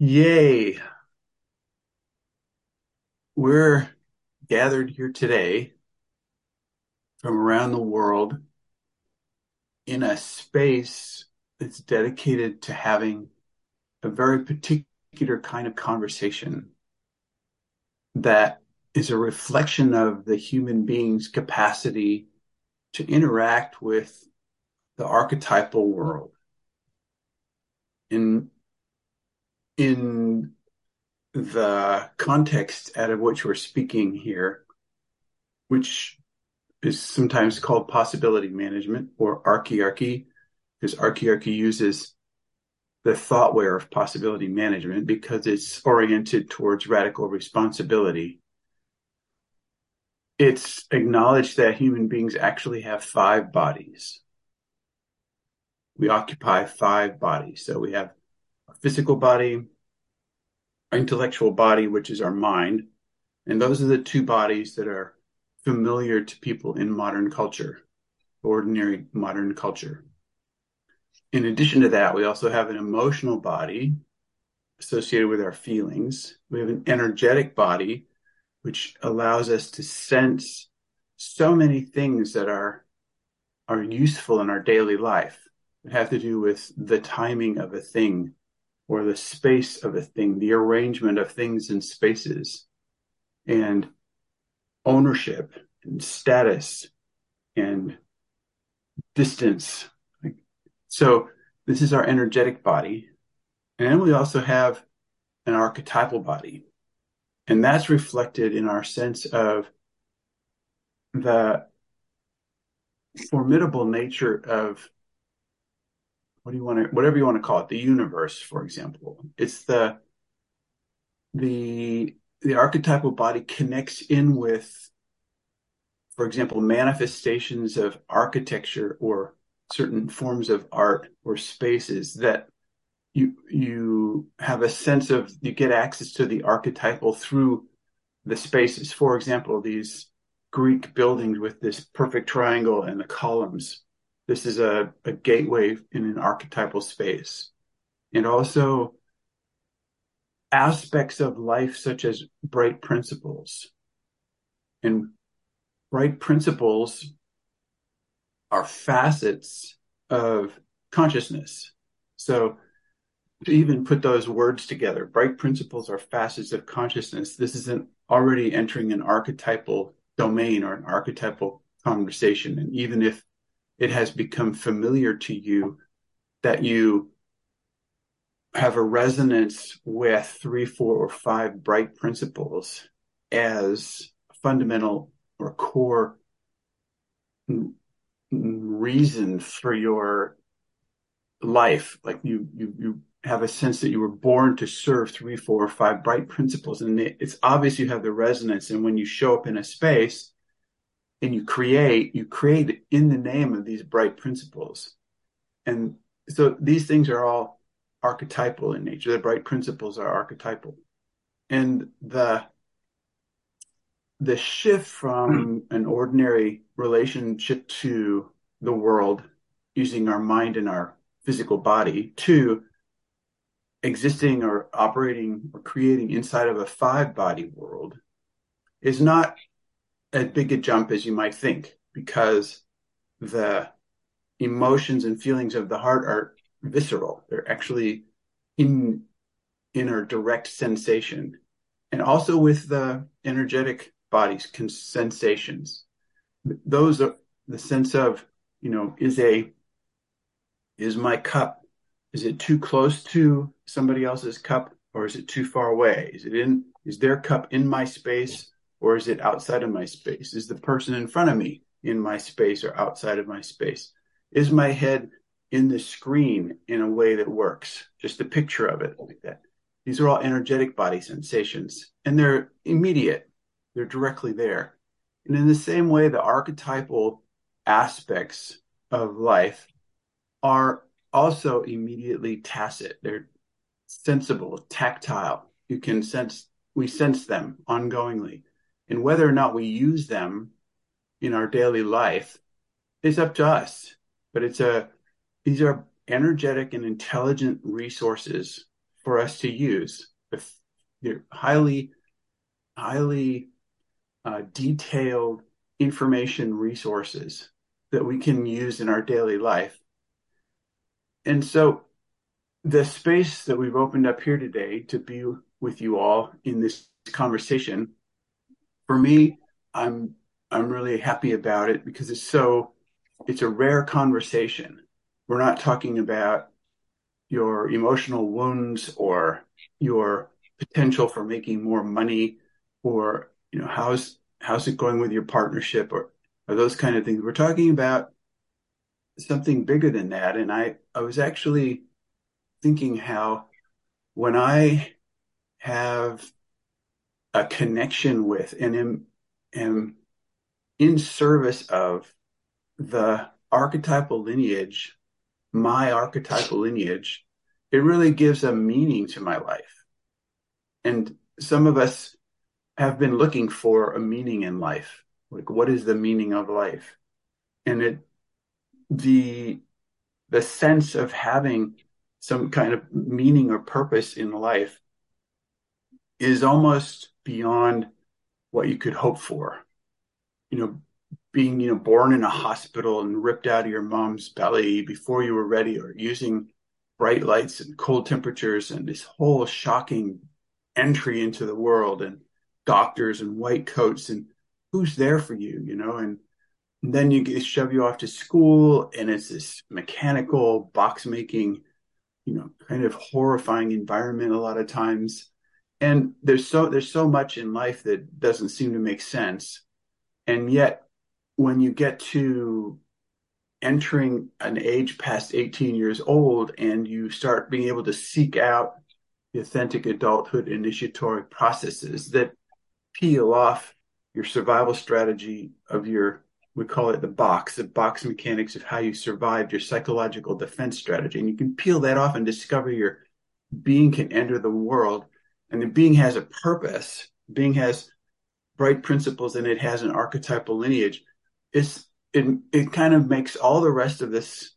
Yay. We're gathered here today from around the world in a space that's dedicated to having a very particular kind of conversation that is a reflection of the human being's capacity to interact with the archetypal world. In in the context out of which we're speaking here, which is sometimes called possibility management or archiarchy, because archiarchy uses the thoughtware of possibility management because it's oriented towards radical responsibility. It's acknowledged that human beings actually have five bodies. We occupy five bodies. So we have a physical body, our intellectual body, which is our mind. And those are the two bodies that are familiar to people in modern culture, ordinary modern culture. In addition to that, we also have an emotional body associated with our feelings. We have an energetic body, which allows us to sense so many things that are are useful in our daily life. It have to do with the timing of a thing, or the space of a thing, the arrangement of things in spaces, and ownership and status and distance. So this is our energetic body. And we also have an archetypal body. And that's reflected in our sense of the formidable nature of what do you want to whatever you want to call it the universe for example. It's the the the archetypal body connects in with for example manifestations of architecture or certain forms of art or spaces that you you have a sense of you get access to the archetypal through the spaces for example these greek buildings with this perfect triangle and the columns this is a, a gateway in an archetypal space. And also aspects of life such as bright principles. And bright principles are facets of consciousness. So to even put those words together, bright principles are facets of consciousness. This isn't already entering an archetypal domain or an archetypal conversation. And even if it has become familiar to you that you have a resonance with three, four, or five bright principles as fundamental or core reason for your life. Like you, you, you have a sense that you were born to serve three, four, or five bright principles, and it's obvious you have the resonance. And when you show up in a space, and you create, you create in the name of these bright principles. And so these things are all archetypal in nature. The bright principles are archetypal. And the the shift from hmm. an ordinary relationship to the world using our mind and our physical body to existing or operating or creating inside of a five body world is not as big a jump as you might think because the emotions and feelings of the heart are visceral. They're actually in inner direct sensation. And also with the energetic bodies, sensations. Those are the sense of, you know, is a is my cup is it too close to somebody else's cup or is it too far away? Is it in is their cup in my space or is it outside of my space? Is the person in front of me in my space or outside of my space? Is my head in the screen in a way that works? Just a picture of it like that. These are all energetic body sensations and they're immediate. They're directly there. And in the same way, the archetypal aspects of life are also immediately tacit. They're sensible, tactile. You can sense, we sense them ongoingly and whether or not we use them in our daily life is up to us, but it's a these are energetic and intelligent resources for us to use. They're highly, highly uh, detailed information resources that we can use in our daily life. And so the space that we've opened up here today to be with you all in this conversation, for me, I'm I'm really happy about it because it's so it's a rare conversation. We're not talking about your emotional wounds or your potential for making more money or you know how's how's it going with your partnership or, or those kind of things. We're talking about something bigger than that. And I, I was actually thinking how when I have a connection with and am, am in service of the archetypal lineage, my archetypal lineage, it really gives a meaning to my life. And some of us have been looking for a meaning in life. Like, what is the meaning of life? And it, the, the sense of having some kind of meaning or purpose in life is almost beyond what you could hope for. You know, being, you know, born in a hospital and ripped out of your mom's belly before you were ready or using bright lights and cold temperatures and this whole shocking entry into the world and doctors and white coats and who's there for you, you know, and, then you get, shove you off to school and it's this mechanical box making, you know, kind of horrifying environment a lot of times. And there's so, there's so much in life that doesn't seem to make sense. And yet when you get to entering an age past 18 years old and you start being able to seek out the authentic adulthood initiatory processes that peel off your survival strategy of your we call it the box, the box mechanics of how you survived your psychological defense strategy. And you can peel that off and discover your being can enter the world and the being has a purpose. Being has bright principles and it has an archetypal lineage. It's, it, it kind of makes all the rest of this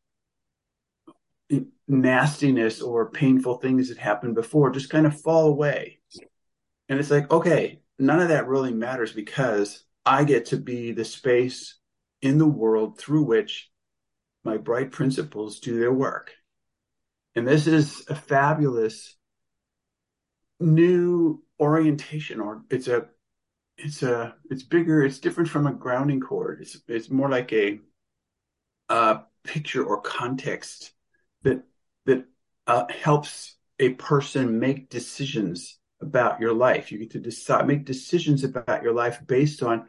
nastiness or painful things that happened before just kind of fall away. And it's like, okay, none of that really matters because I get to be the space in the world through which my bright principles do their work. And this is a fabulous new orientation or it's a it's a it's bigger it's different from a grounding cord it's it's more like a picture or context that that uh, helps a person make decisions about your life. You get to decide, make decisions about your life based on,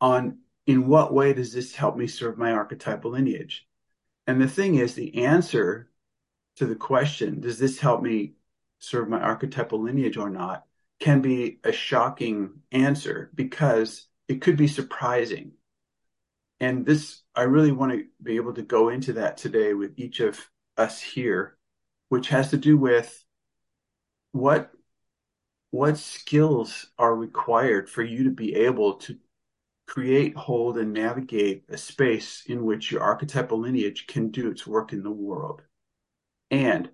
on in what way does this help me serve my archetypal lineage? And the thing is, the answer to the question, does this help me serve my archetypal lineage or not, can be a shocking answer because it could be surprising. And this, I really want to be able to go into that today with each of us here, which has to do with what what skills are required for you to be able to create, hold, and navigate a space in which your archetypal lineage can do its work in the world? And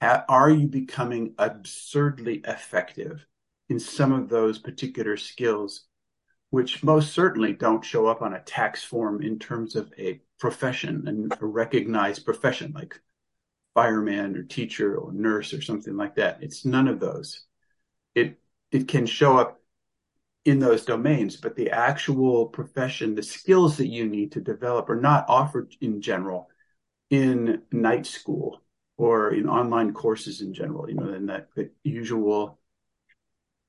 are you becoming absurdly effective in some of those particular skills, which most certainly don't show up on a tax form in terms of a profession and a recognized profession like fireman or teacher or nurse or something like that? It's none of those it it can show up in those domains, but the actual profession, the skills that you need to develop are not offered in general in night school or in online courses in general, you know, in that the usual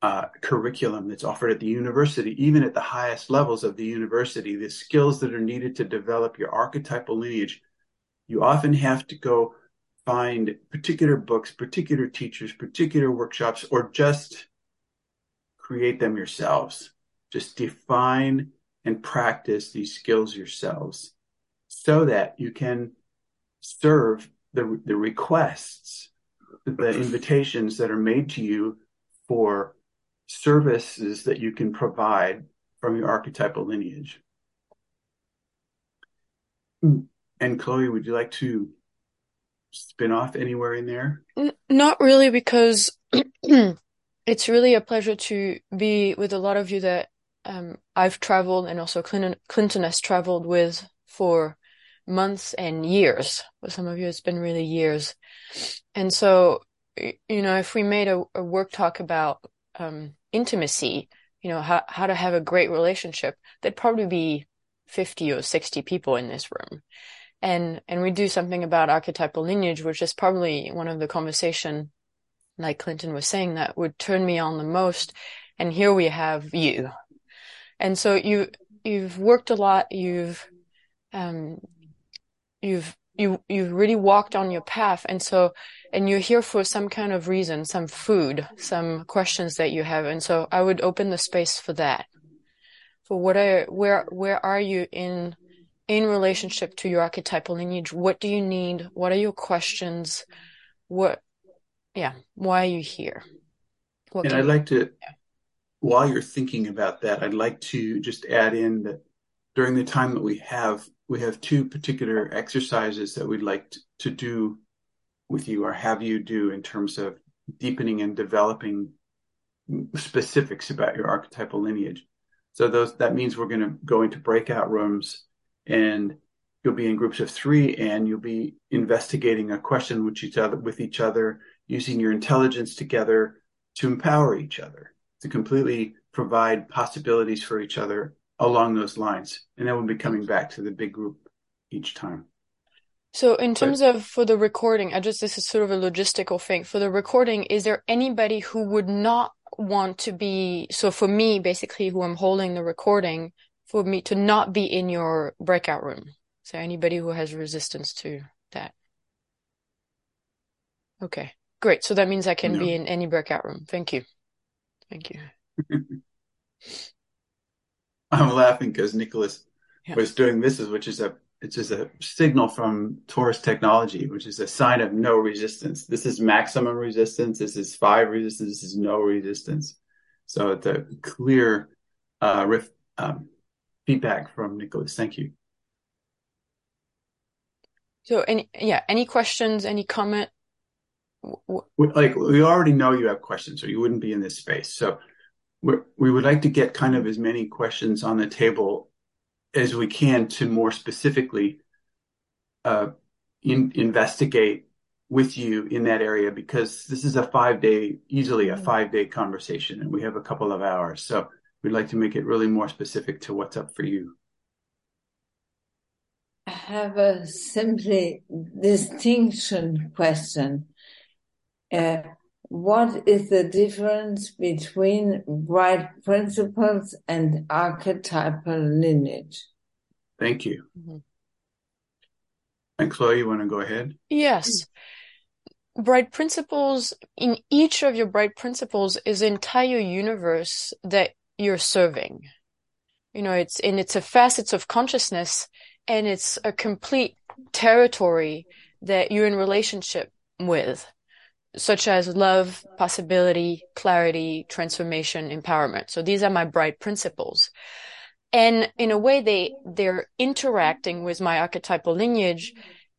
uh, curriculum that's offered at the university, even at the highest levels of the university, the skills that are needed to develop your archetypal lineage, you often have to go find particular books, particular teachers, particular workshops, or just create them yourselves. Just define and practice these skills yourselves so that you can serve the, the requests, the invitations that are made to you for services that you can provide from your archetypal lineage. And Chloe, would you like to spin off anywhere in there? Not really, because it's really a pleasure to be with a lot of you that um, I've traveled and also Clinton, Clinton has traveled with for months and years. For some of you, it's been really years. And so, you know, if we made a, a work talk about um, intimacy, you know, how, how to have a great relationship, there'd probably be 50 or 60 people in this room. And, and we do something about archetypal lineage, which is probably one of the conversation, like Clinton was saying, that would turn me on the most. And here we have you. And so you, you've worked a lot. You've, um, you've you you've really walked on your path and so and you're here for some kind of reason some food some questions that you have and so i would open the space for that for what are where where are you in in relationship to your archetypal lineage what do you need what are your questions what yeah why are you here what and i'd like to yeah. while you're thinking about that i'd like to just add in that during the time that we have we have two particular exercises that we'd like to do with you or have you do in terms of deepening and developing specifics about your archetypal lineage. So those that means we're going to go into breakout rooms and you'll be in groups of 3 and you'll be investigating a question with each other with each other using your intelligence together to empower each other to completely provide possibilities for each other along those lines. And then we'll be coming back to the big group each time. So in terms but, of for the recording, I just this is sort of a logistical thing. For the recording, is there anybody who would not want to be so for me basically who I'm holding the recording for me to not be in your breakout room? So, anybody who has resistance to that? Okay. Great. So that means I can no. be in any breakout room. Thank you. Thank you. I'm laughing because Nicholas yeah. was doing this, which is a it's just a signal from Taurus technology, which is a sign of no resistance. This is maximum resistance. This is five resistance. This is no resistance. So it's a clear uh, riff, um, feedback from Nicholas. Thank you. So any yeah, any questions? Any comment? Like we already know you have questions, or you wouldn't be in this space. So we would like to get kind of as many questions on the table as we can to more specifically uh, in, investigate with you in that area because this is a five day, easily a five day conversation, and we have a couple of hours. So we'd like to make it really more specific to what's up for you. I have a simply distinction question. Uh, what is the difference between bright principles and archetypal lineage? Thank you. Mm-hmm. And Chloe, you want to go ahead? Yes. Bright principles, in each of your bright principles is entire universe that you're serving. You know, it's, and it's a facets of consciousness and it's a complete territory that you're in relationship with such as love, possibility, clarity, transformation, empowerment. So these are my bright principles. And in a way, they, they're interacting with my archetypal lineage.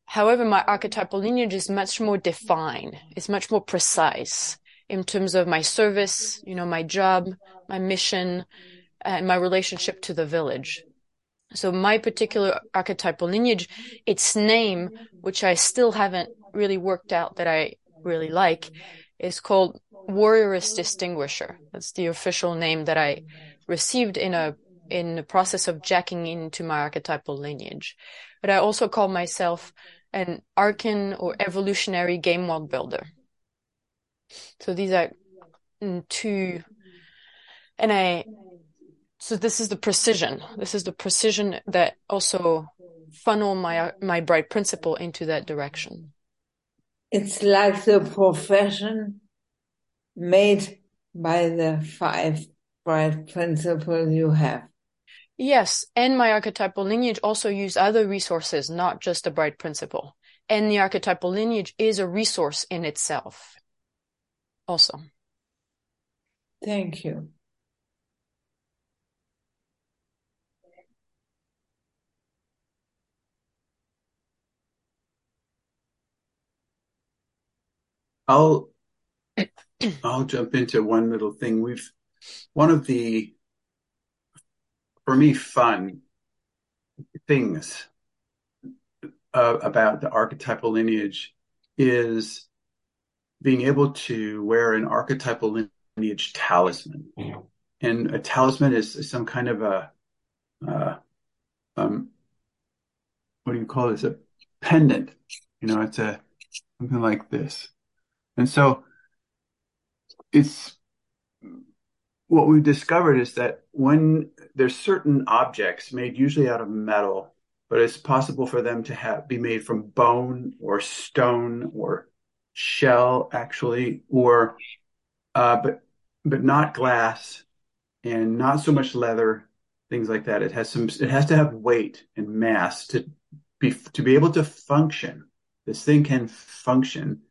However, my archetypal lineage is much more defined. It's much more precise in terms of my service, you know, my job, my mission, and my relationship to the village. So my particular archetypal lineage, its name, which I still haven't really worked out that I really like is called Warrioress Distinguisher. That's the official name that I received in a in the process of jacking into my archetypal lineage. But I also call myself an arcane or evolutionary game world builder. So these are two, and I, so this is the precision. This is the precision that also funnel my, my bright principle into that direction. It's like the profession made by the five bright principles you have. Yes, and my archetypal lineage also use other resources, not just the bright principle. And the archetypal lineage is a resource in itself. Also. Thank you. I'll I'll jump into one little thing. We've one of the for me fun things uh, about the archetypal lineage is being able to wear an archetypal lineage talisman. Mm-hmm. And a talisman is some kind of a, uh, um, what do you call it? It's a pendant. You know, it's a something like this. And so it's what we've discovered is that when there's certain objects made usually out of metal, but it's possible for them to have be made from bone or stone or shell actually, or uh, but but not glass and not so much leather, things like that. It has some. It has to have weight and mass to be to be able to function. This thing can function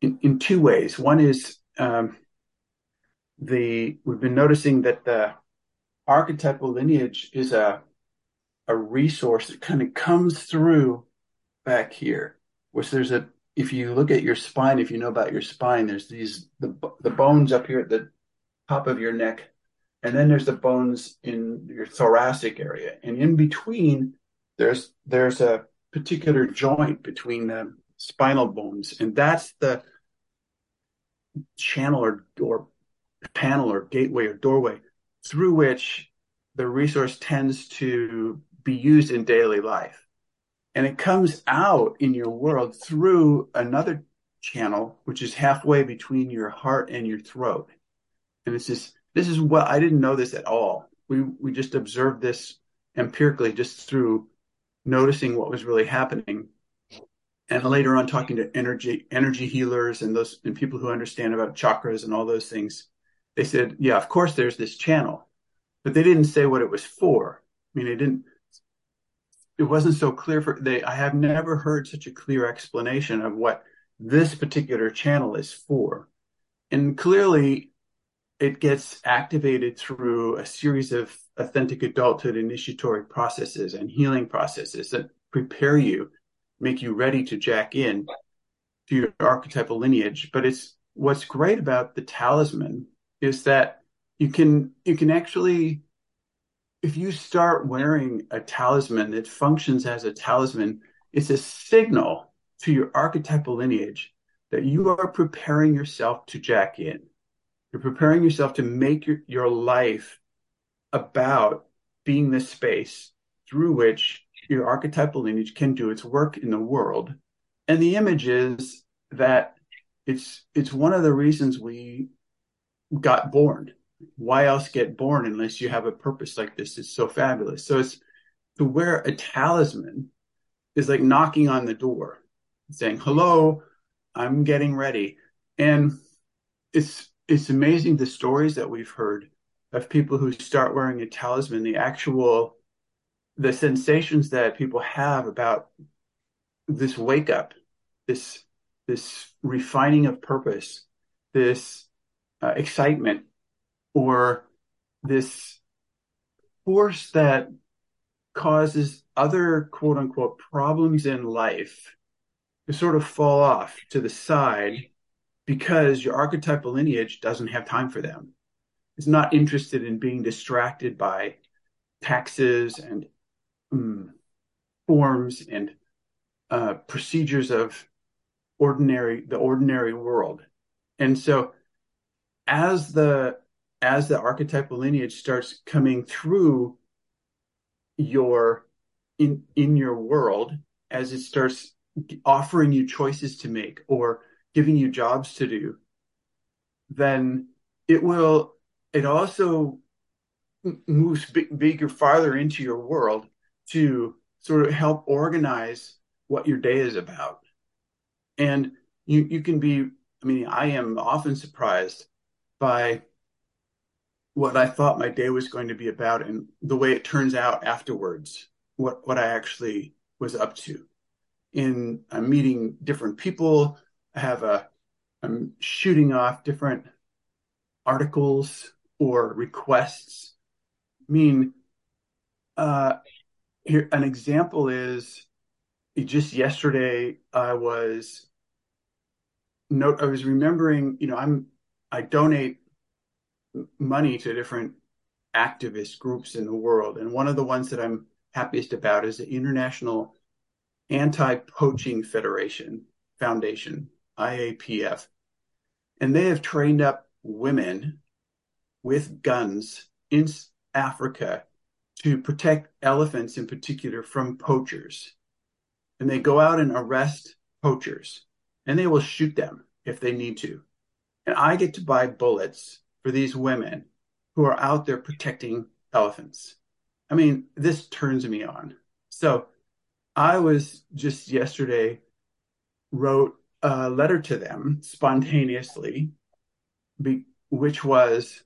in, in two ways. One is um, the we've been noticing that the archetypal lineage is a a resource that kind of comes through back here, which there's a if you look at your spine, if you know about your spine, there's these the the bones up here at the top of your neck, and then there's the bones in your thoracic area, and in between there's there's a particular joint between the spinal bones, and that's the channel or, or panel or gateway or doorway through which the resource tends to be used in daily life. And it comes out in your world through another channel, which is halfway between your heart and your throat. And it's just, this is what I didn't know this at all. We, we just observed this empirically just through noticing what was really happening and later on talking to energy energy healers and those and people who understand about chakras and all those things they said yeah of course there's this channel. But they didn't say what it was for. I mean it didn't it wasn't so clear for they i have never heard such a clear explanation of what this particular channel is for. And clearly it gets activated through a series of authentic adulthood initiatory processes and healing processes that prepare you make you ready to jack in to your archetypal lineage. But it's what's great about the talisman is that you can you can actually if you start wearing a talisman that functions as a talisman, it's a signal to your archetypal lineage that you are preparing yourself to jack in. You're preparing yourself to make your, your life about being the space through which your archetypal lineage can do its work in the world. And the image is that it's it's one of the reasons we got born. Why else get born unless you have a purpose like this? It's so fabulous. So it's to wear a talisman is like knocking on the door, saying, Hello, I'm getting ready. And it's it's amazing the stories that we've heard of people who start wearing a talisman, the actual the sensations that people have about this wake up, this this refining of purpose, this uh, excitement, or this force that causes other quote unquote problems in life to sort of fall off to the side because your archetypal lineage doesn't have time for them. It's not interested in being distracted by taxes and um, forms and uh, procedures of ordinary the ordinary world. And so as the as the archetypal lineage starts coming through your in in your world as it starts offering you choices to make or giving you jobs to do then it will it also moves bigger farther into your world to sort of help organize what your day is about. And you, you can be, I mean, I am often surprised by what I thought my day was going to be about and the way it turns out afterwards, what, what I actually was up to. In I'm meeting different people, I have a, I'm shooting off different articles or requests. I mean, uh, here an example is just yesterday I was note, I was remembering, you know, I'm, I donate money to different activist groups in the world. And one of the ones that I'm happiest about is the International Anti-Poaching Federation Foundation, IAPF. And they have trained up women with guns in Africa to protect elephants in particular from poachers. And they go out and arrest poachers and they will shoot them if they need to. And I get to buy bullets for these women who are out there protecting elephants. I mean, this turns me on. So I was just yesterday wrote a letter to them spontaneously, be, which was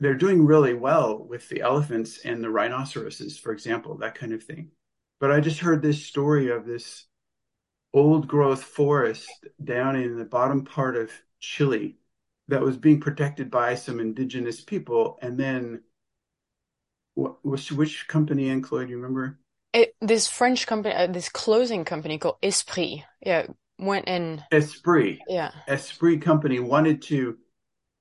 they're doing really well with the elephants and the rhinoceroses, for example, that kind of thing. But I just heard this story of this old growth forest down in the bottom part of Chile that was being protected by some indigenous people. And then, which, which company, Anne Chloe, do you remember? It, this French company, uh, this clothing company called Esprit, yeah, went in. Esprit. Yeah. Esprit company wanted to,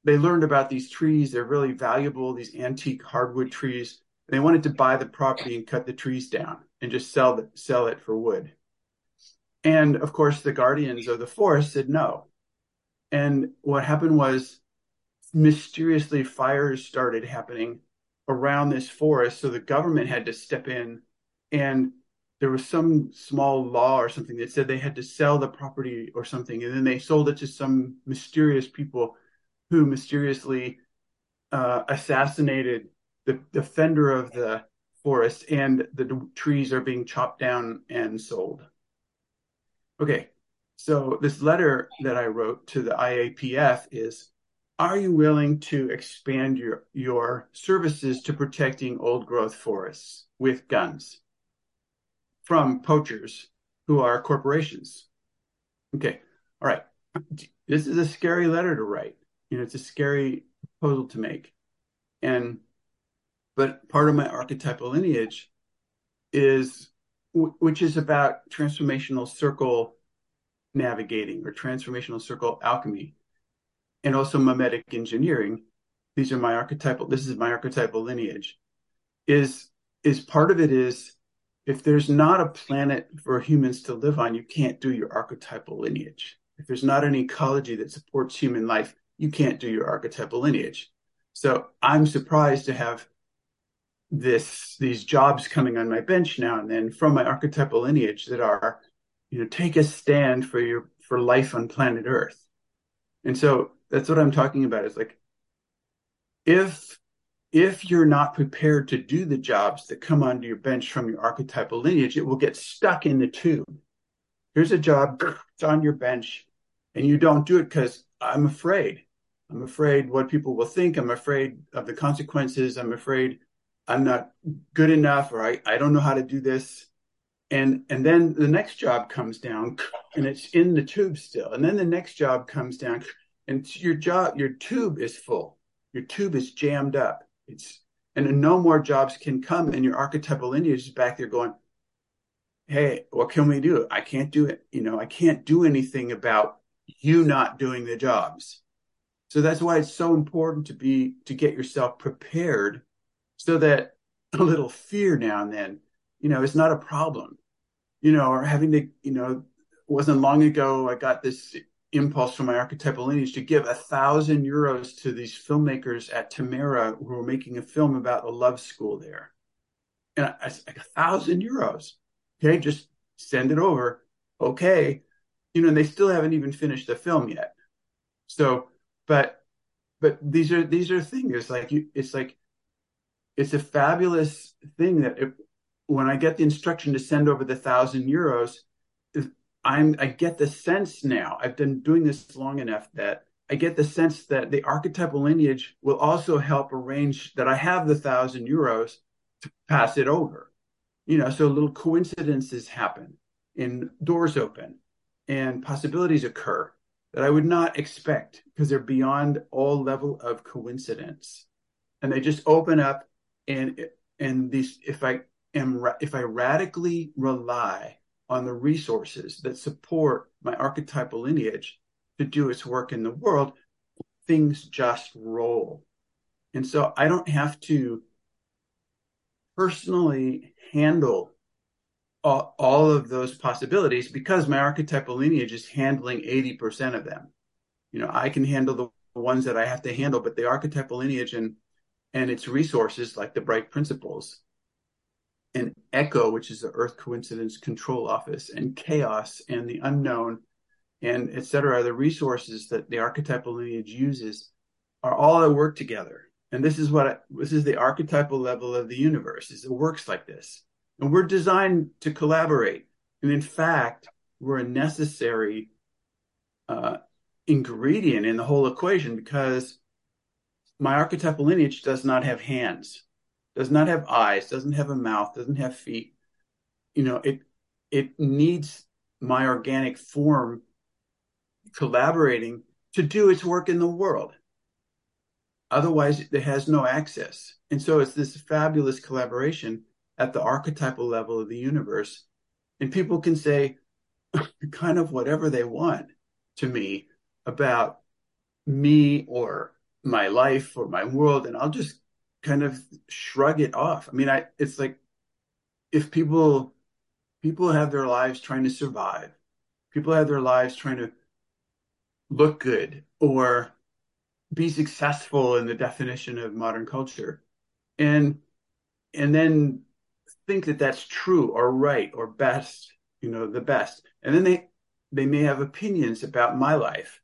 they learned about these trees. They're really valuable, these antique hardwood trees. They wanted to buy the property and cut the trees down and just sell the, sell it for wood. And of course, the guardians of the forest said no. And what happened was mysteriously fires started happening around this forest. So the government had to step in and there was some small law or something that said they had to sell the property or something. And then they sold it to some mysterious people who mysteriously uh, assassinated the defender of the forest and the trees are being chopped down and sold. Okay, so this letter that I wrote to the IAPF is, are you willing to expand your, your services to protecting old growth forests with guns from poachers who are corporations? Okay, all right. This is a scary letter to write. You know, it's a scary proposal to make. And, but part of my archetypal lineage is, which is about transformational circle navigating or transformational circle alchemy and also memetic engineering. These are my archetypal this is my archetypal lineage. Is is part of it is if there's not a planet for humans to live on you can't do your archetypal lineage. If there's not an ecology that supports human life you can't do your archetypal lineage. So i'm surprised to have this these jobs coming on my bench now and then from my archetypal lineage that are you know take a stand for your for life on planet earth. And so that's what i'm talking about is like if if you're not prepared to do the jobs that come onto your bench from your archetypal lineage it will get stuck in the tube. Here's a job it's on your bench and you don't do it because i'm afraid i'm afraid what people will think i'm afraid of the consequences i'm afraid i'm not good enough or i, I don't know how to do this. And and then the next job comes down and it's in the tube still. And then the next job comes down and your job your tube is full. Your tube is jammed up. It's and no more jobs can come and your archetypal lineage is back there going hey what can we do? I can't do it. You know i can't do anything about you not doing the jobs so that's why it's so important to be to get yourself prepared so that a little fear now and then you know, it's not a problem, you know, or having to, you know, wasn't long ago I got this impulse from my archetypal lineage to give a thousand euros to these filmmakers at Tamera who were making a film about a love school there. And I, I like a thousand euros. Okay, just send it over. Okay. You know, and they still haven't even finished the film yet. So, but but these are these are things. It's like you it's like it's a fabulous thing that if, when I get the instruction to send over the thousand euros, I'm I get the sense now. I've been doing this long enough that I get the sense that the archetypal lineage will also help arrange that I have the thousand euros to pass it over. You know, so little coincidences happen and doors open and possibilities occur that I would not expect because they're beyond all level of coincidence. And they just open up and and these if I am if I radically rely on the resources that support my archetypal lineage to do its work in the world, things just roll. And so I don't have to personally handle all, all of those possibilities because my archetypal lineage is handling 80% of them. You know, I can handle the ones that I have to handle, but the archetypal lineage and and its resources, like the bright principles, and ECCO, which is the Earth Coincidence Control Office, and Chaos and the Unknown, and etc. The resources that the archetypal lineage uses are all at work together. And this is what I, this is the archetypal level of the universe. Is it works like this, and we're designed to collaborate. And in fact, we're a necessary uh, ingredient in the whole equation because my archetypal lineage does not have hands, does not have eyes, doesn't have a mouth, doesn't have feet. You know, it it needs my organic form collaborating to do its work in the world. Otherwise, it has no access. And so it's this fabulous collaboration at the archetypal level of the universe. And people can say kind of whatever they want to me about me or my life or my world and I'll just kind of shrug it off. I mean, I it's like if people people have their lives trying to survive, people have their lives trying to look good or be successful in the definition of modern culture and and then think that that's true or right or best you know the best. And then they they may have opinions about my life.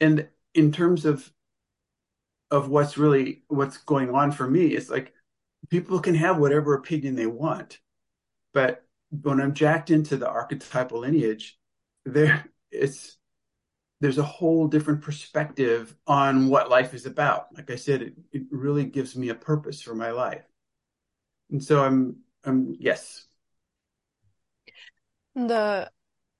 And in terms of of what's really what's going on for me it's like people can have whatever opinion they want. But when i'm jacked into the archetypal lineage there it's there's a whole different perspective on what life is about. Like i said it, it really gives me a purpose for my life. And so i'm i'm yes the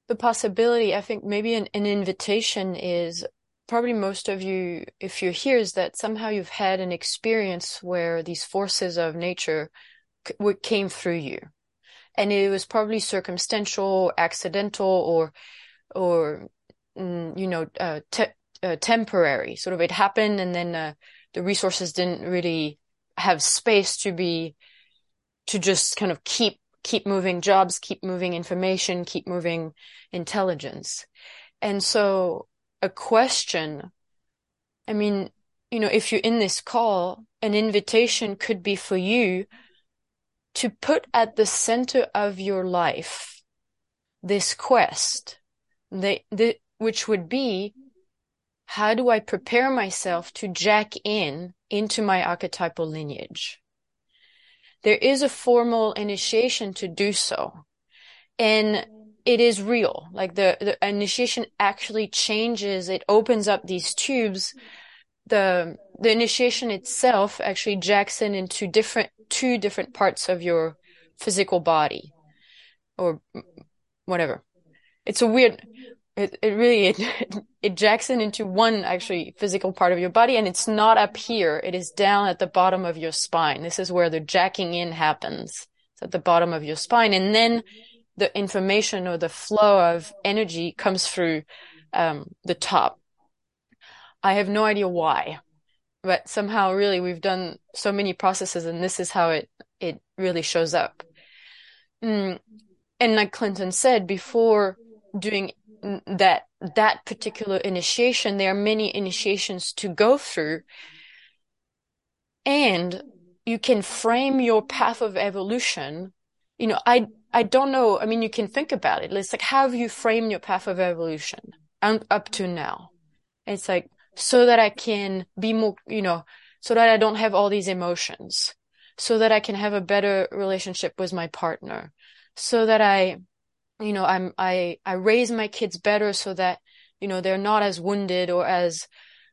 the possibility i think maybe an, an invitation is probably most of you, if you're here, is that somehow you've had an experience where these forces of nature c- came through you. And it was probably circumstantial, accidental, or, or, mm, you know, uh, te- uh, temporary. Sort of it happened and then, uh, the resources didn't really have space to be, to just kind of keep, keep moving jobs, keep moving information, keep moving intelligence. And so a question, I mean, you know, if you're in this call, an invitation could be for you to put at the center of your life this quest, the, the, which would be, how do I prepare myself to jack in into my archetypal lineage? There is a formal initiation to do so. And it is real. Like the, the initiation actually changes. It opens up these tubes. The, the initiation itself actually jacks in into different, two different parts of your physical body or whatever. It's a weird, it, it really, it, it jacks in into one actually physical part of your body and it's not up here. It is down at the bottom of your spine. This is where the jacking in happens. It's at the bottom of your spine. And then the information or the flow of energy comes through um, the top. I have no idea why, but somehow really we've done so many processes and this is how it, it really shows up. Mm. And like Clinton said before doing that, that particular initiation, there are many initiations to go through and you can frame your path of evolution. You know, I, I don't know. I mean, you can think about it. It's like, how have you framed your path of evolution up to now? It's like, so that I can be more, you know, so that I don't have all these emotions, so that I can have a better relationship with my partner, so that I, you know, I'm, I, I raise my kids better so that, you know, they're not as wounded or as,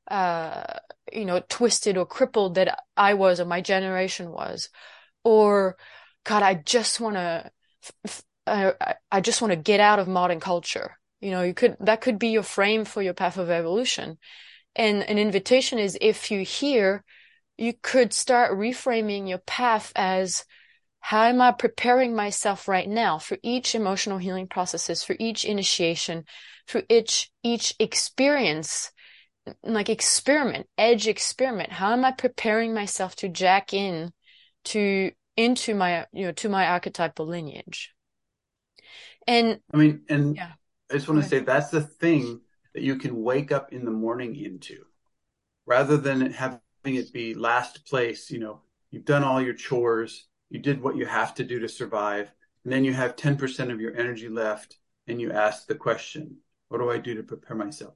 uh, you know, twisted or crippled that I was or my generation was. Or, God, I just want to I, I just want to get out of modern culture. You know, you could, that could be your frame for your path of evolution. And an invitation is if you hear, you could start reframing your path as how am I preparing myself right now for each emotional healing processes, for each initiation, for each, each experience, like experiment, edge experiment? How am I preparing myself to jack in to, into my, you know, to my archetypal lineage? And I mean, and yeah. I just want to say that's the thing that you can wake up in the morning into rather than having it be last place, you know, you've done all your chores, you did what you have to do to survive, and then you have 10% of your energy left and you ask the question, what do I do to prepare myself?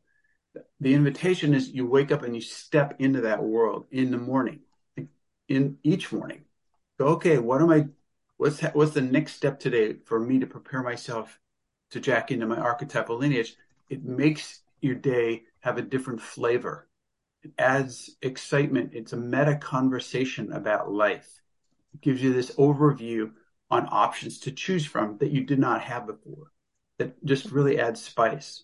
The invitation is you wake up and you step into that world in the morning, in each morning. Go, okay, what am I, what's, what's the next step today for me to prepare myself to jack into my archetypal lineage? It makes your day have a different flavor. It adds excitement. It's a meta conversation about life gives you this overview on options to choose from that you did not have before. That just really adds spice.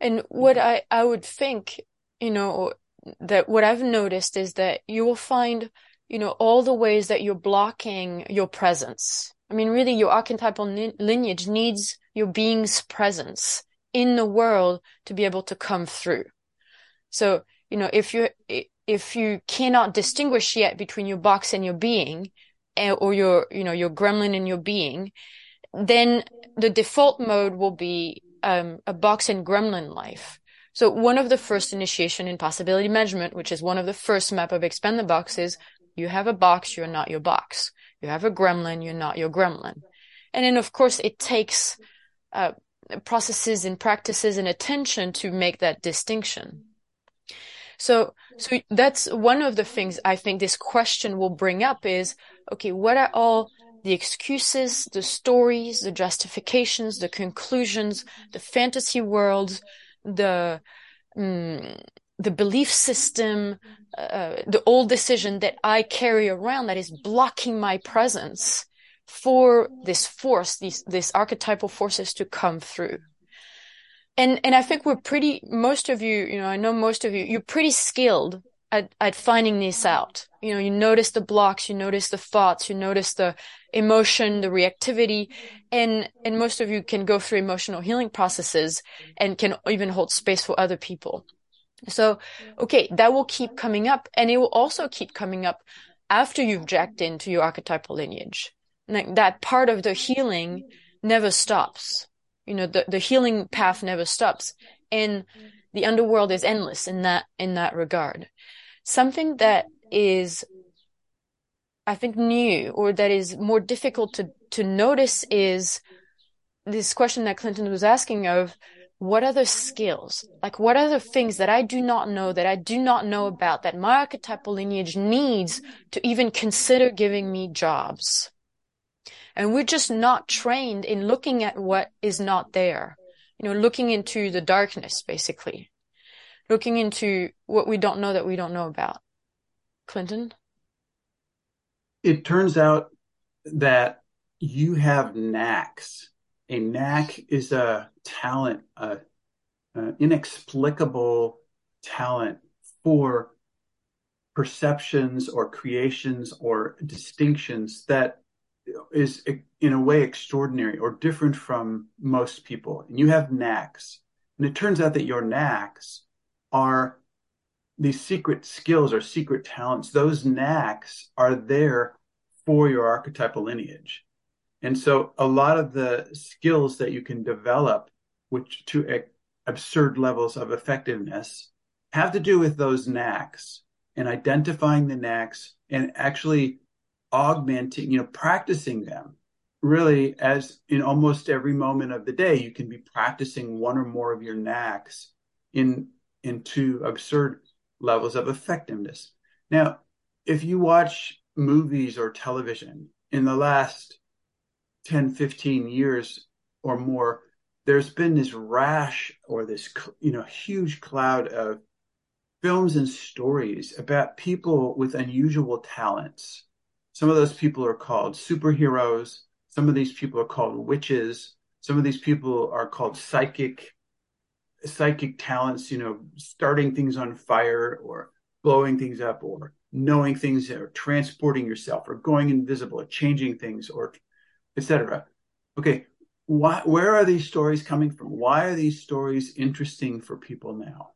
And what I, I would think, you know, that what I've noticed is that you will find, you know, all the ways that you're blocking your presence. I mean, really, your archetypal lineage needs your being's presence in the world to be able to come through. So, you know, if you, if you cannot distinguish yet between your box and your being, eh, or your, you know, your gremlin and your being, then the default mode will be um, a box and gremlin life. So one of the first initiation in possibility management, which is one of the first map of expand the box is you have a box, you're not your box. You have a gremlin, you're not your gremlin. And then of course it takes, uh, processes and practices and attention to make that distinction. So, so that's one of the things I think this question will bring up is, okay, what are all the excuses, the stories, the justifications, the conclusions, the fantasy worlds, the, um, the belief system, uh, the old decision that I carry around that is blocking my presence for this force, these, this archetypal forces to come through and and I think we're pretty most of you, you know, I know most of you, you're pretty skilled at at finding this out. You know, you notice the blocks, you notice the thoughts, you notice the emotion, the reactivity, and and most of you can go through emotional healing processes and can even hold space for other people. So, okay, that will keep coming up, and it will also keep coming up after you've jacked into your archetypal lineage. Like that part of the healing never stops you know, the, the healing path never stops. And the underworld is endless in that, in that regard. Something that is, I think, new or that is more difficult to, to notice is this question that Clinton was asking of, what are the skills? Like, what are the things that I do not know, that I do not know about, that my archetypal lineage needs to even consider giving me jobs? And we're just not trained in looking at what is not there. You know, looking into the darkness, basically. Looking into what we don't know that we don't know about. Clinton? It turns out that you have knacks. A knack is a talent, a, a inexplicable talent for perceptions or creations or distinctions that is in a way extraordinary or different from most people. And you have knacks. And it turns out that your knacks are these secret skills or secret talents. Those knacks are there for your archetypal lineage. And so a lot of the skills that you can develop, which to absurd levels of effectiveness, have to do with those knacks and identifying the knacks and actually augmenting, you know, practicing them really as in almost every moment of the day, you can be practicing one or more of your knacks in, into absurd levels of effectiveness. Now, if you watch movies or television in the last 10, 15 years or more, there's been this rash or this, you know, huge cloud of films and stories about people with unusual talents some of those people are called superheroes. Some of these people are called witches. Some of these people are called psychic, psychic talents, you know, starting things on fire or blowing things up or knowing things or transporting yourself or going invisible or changing things or etc. Okay, why, where are these stories coming from? Why are these stories interesting for people now?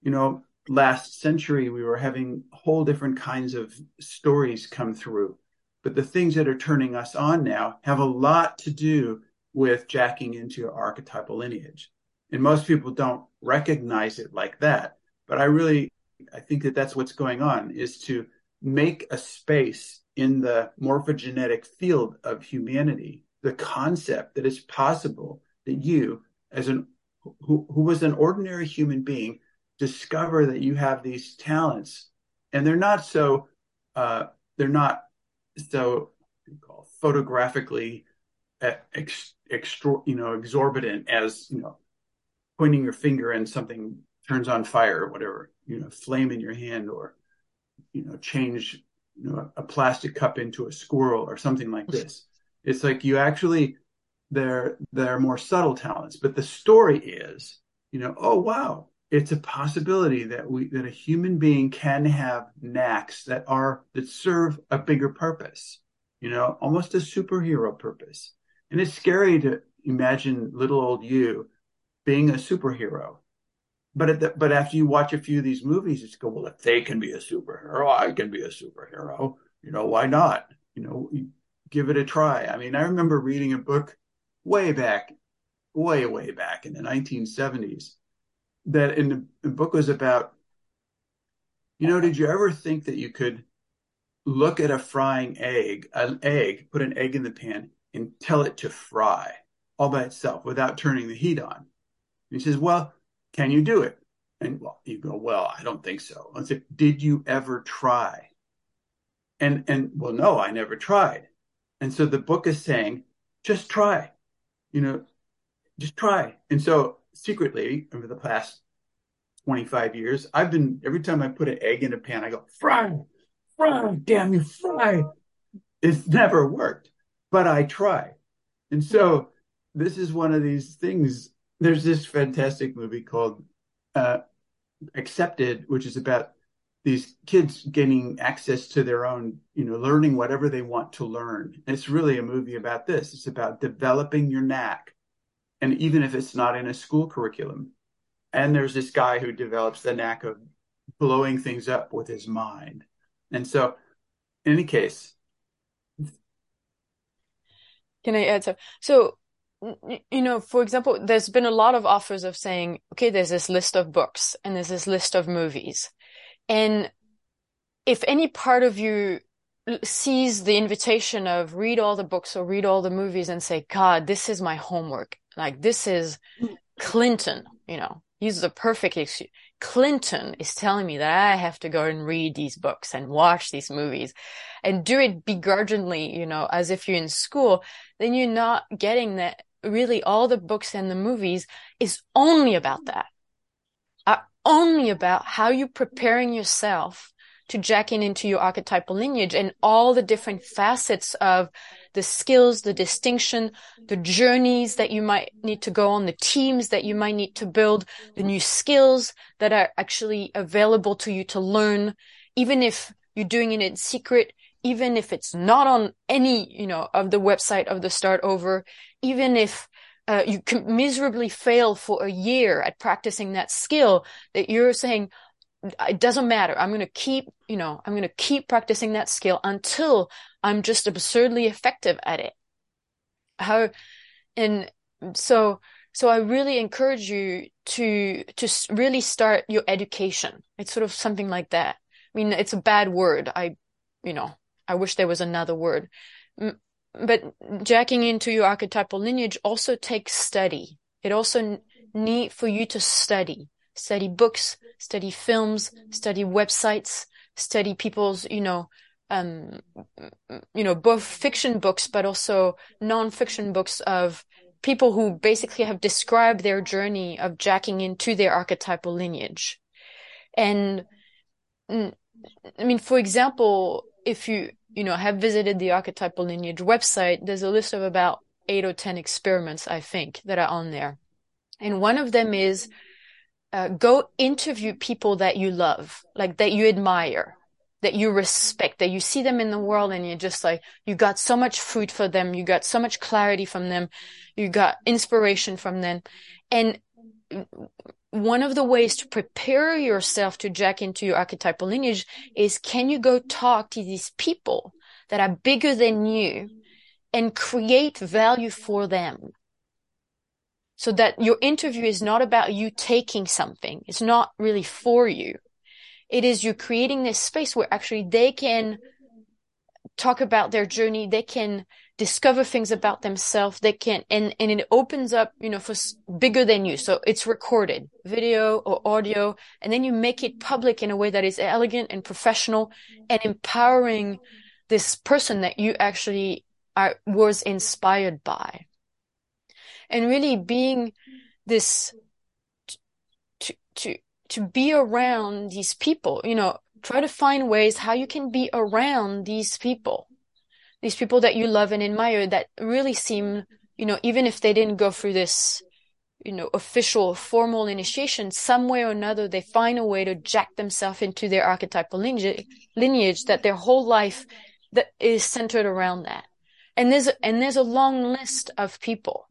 You know, last century we were having whole different kinds of stories come through, but the things that are turning us on now have a lot to do with jacking into archetypal lineage. And most people don't recognize it like that. But I really, I think that that's what's going on is to make a space in the morphogenetic field of humanity, the concept that it's possible that you, as an who, who was an ordinary human being, discover that you have these talents, and they're not so, uh, they're not so photographically ex, extra, you know, exorbitant as you know, pointing your finger and something turns on fire or whatever, you know, flame in your hand or you know, change you know a plastic cup into a squirrel or something like this. It's like you actually they're they're more subtle talents, but the story is, you know, oh wow, it's a possibility that we that a human being can have knacks that are that serve a bigger purpose, you know, almost a superhero purpose. And it's scary to imagine little old you being a superhero but the, but after you watch a few of these movies, it's go, well, if they can be a superhero, I can be a superhero. You know, why not? You know, give it a try. I mean, I remember reading a book way back, way, way back in the 1970s that in the, book was about, you know, did you ever think that you could look at a frying egg, an egg, put an egg in the pan and tell it to fry all by itself without turning the heat on? And he says, well, can you do it? And well, you go, well, I don't think so. I say, did you ever try? And and well, no, I never tried. And so the book is saying, just try, you know, just try. And so secretly, over the past 25 years, I've been every time I put an egg in a pan, I go, fry, fry, damn you, fry. It's never worked, but I try. And so this is one of these things there's this fantastic movie called uh, Accepted, which is about these kids gaining access to their own, you know, learning whatever they want to learn. And it's really a movie about this. It's about developing your knack. And even if it's not in a school curriculum. And there's this guy who develops the knack of blowing things up with his mind. And so, in any case, can I add so? So you know, for example, there's been a lot of offers of saying, okay, there's this list of books and there's this list of movies. And if any part of you sees the invitation of read all the books or read all the movies and say, God, this is my homework. Like this is mm. Clinton, you know, he's the perfect issue. Clinton is telling me that I have to go and read these books and watch these movies and do it begrudgingly, you know, as if you're in school, then you're not getting that really all the books and the movies is only about that. Are only about how you're preparing yourself to jack in into your archetypal lineage and all the different facets of the skills, the distinction, the journeys that you might need to go on, the teams that you might need to build, the new skills that are actually available to you to learn, even if you're doing it in secret, even if it's not on any, you know, of the website of the start over, even if uh, you can miserably fail for a year at practicing that skill that you're saying, it doesn't matter. I'm going to keep, you know, I'm going to keep practicing that skill until I'm just absurdly effective at it. How, and so, so I really encourage you to, to really start your education. It's sort of something like that. I mean, it's a bad word. I, you know, I wish there was another word. But jacking into your archetypal lineage also takes study. It also need for you to study, study books, study films, study websites, study people's, you know, um, you know, both fiction books, but also non-fiction books of people who basically have described their journey of jacking into their archetypal lineage. And I mean, for example, if you, you know, have visited the archetypal lineage website, there's a list of about eight or 10 experiments, I think, that are on there. And one of them is, uh, go interview people that you love, like that you admire, that you respect, that you see them in the world and you're just like, you got so much food for them. You got so much clarity from them. You got inspiration from them. And one of the ways to prepare yourself to jack into your archetypal lineage is can you go talk to these people that are bigger than you and create value for them? So that your interview is not about you taking something. It's not really for you. It is you creating this space where actually they can talk about their journey. They can discover things about themselves. They can, and, and it opens up, you know, for bigger than you. So it's recorded video or audio, and then you make it public in a way that is elegant and professional and empowering this person that you actually are, was inspired by. And really being this to, to, to be around these people, you know, try to find ways how you can be around these people, these people that you love and admire that really seem, you know, even if they didn't go through this, you know, official formal initiation, some way or another, they find a way to jack themselves into their archetypal lineage, lineage that their whole life that is centered around that. And there's, and there's a long list of people.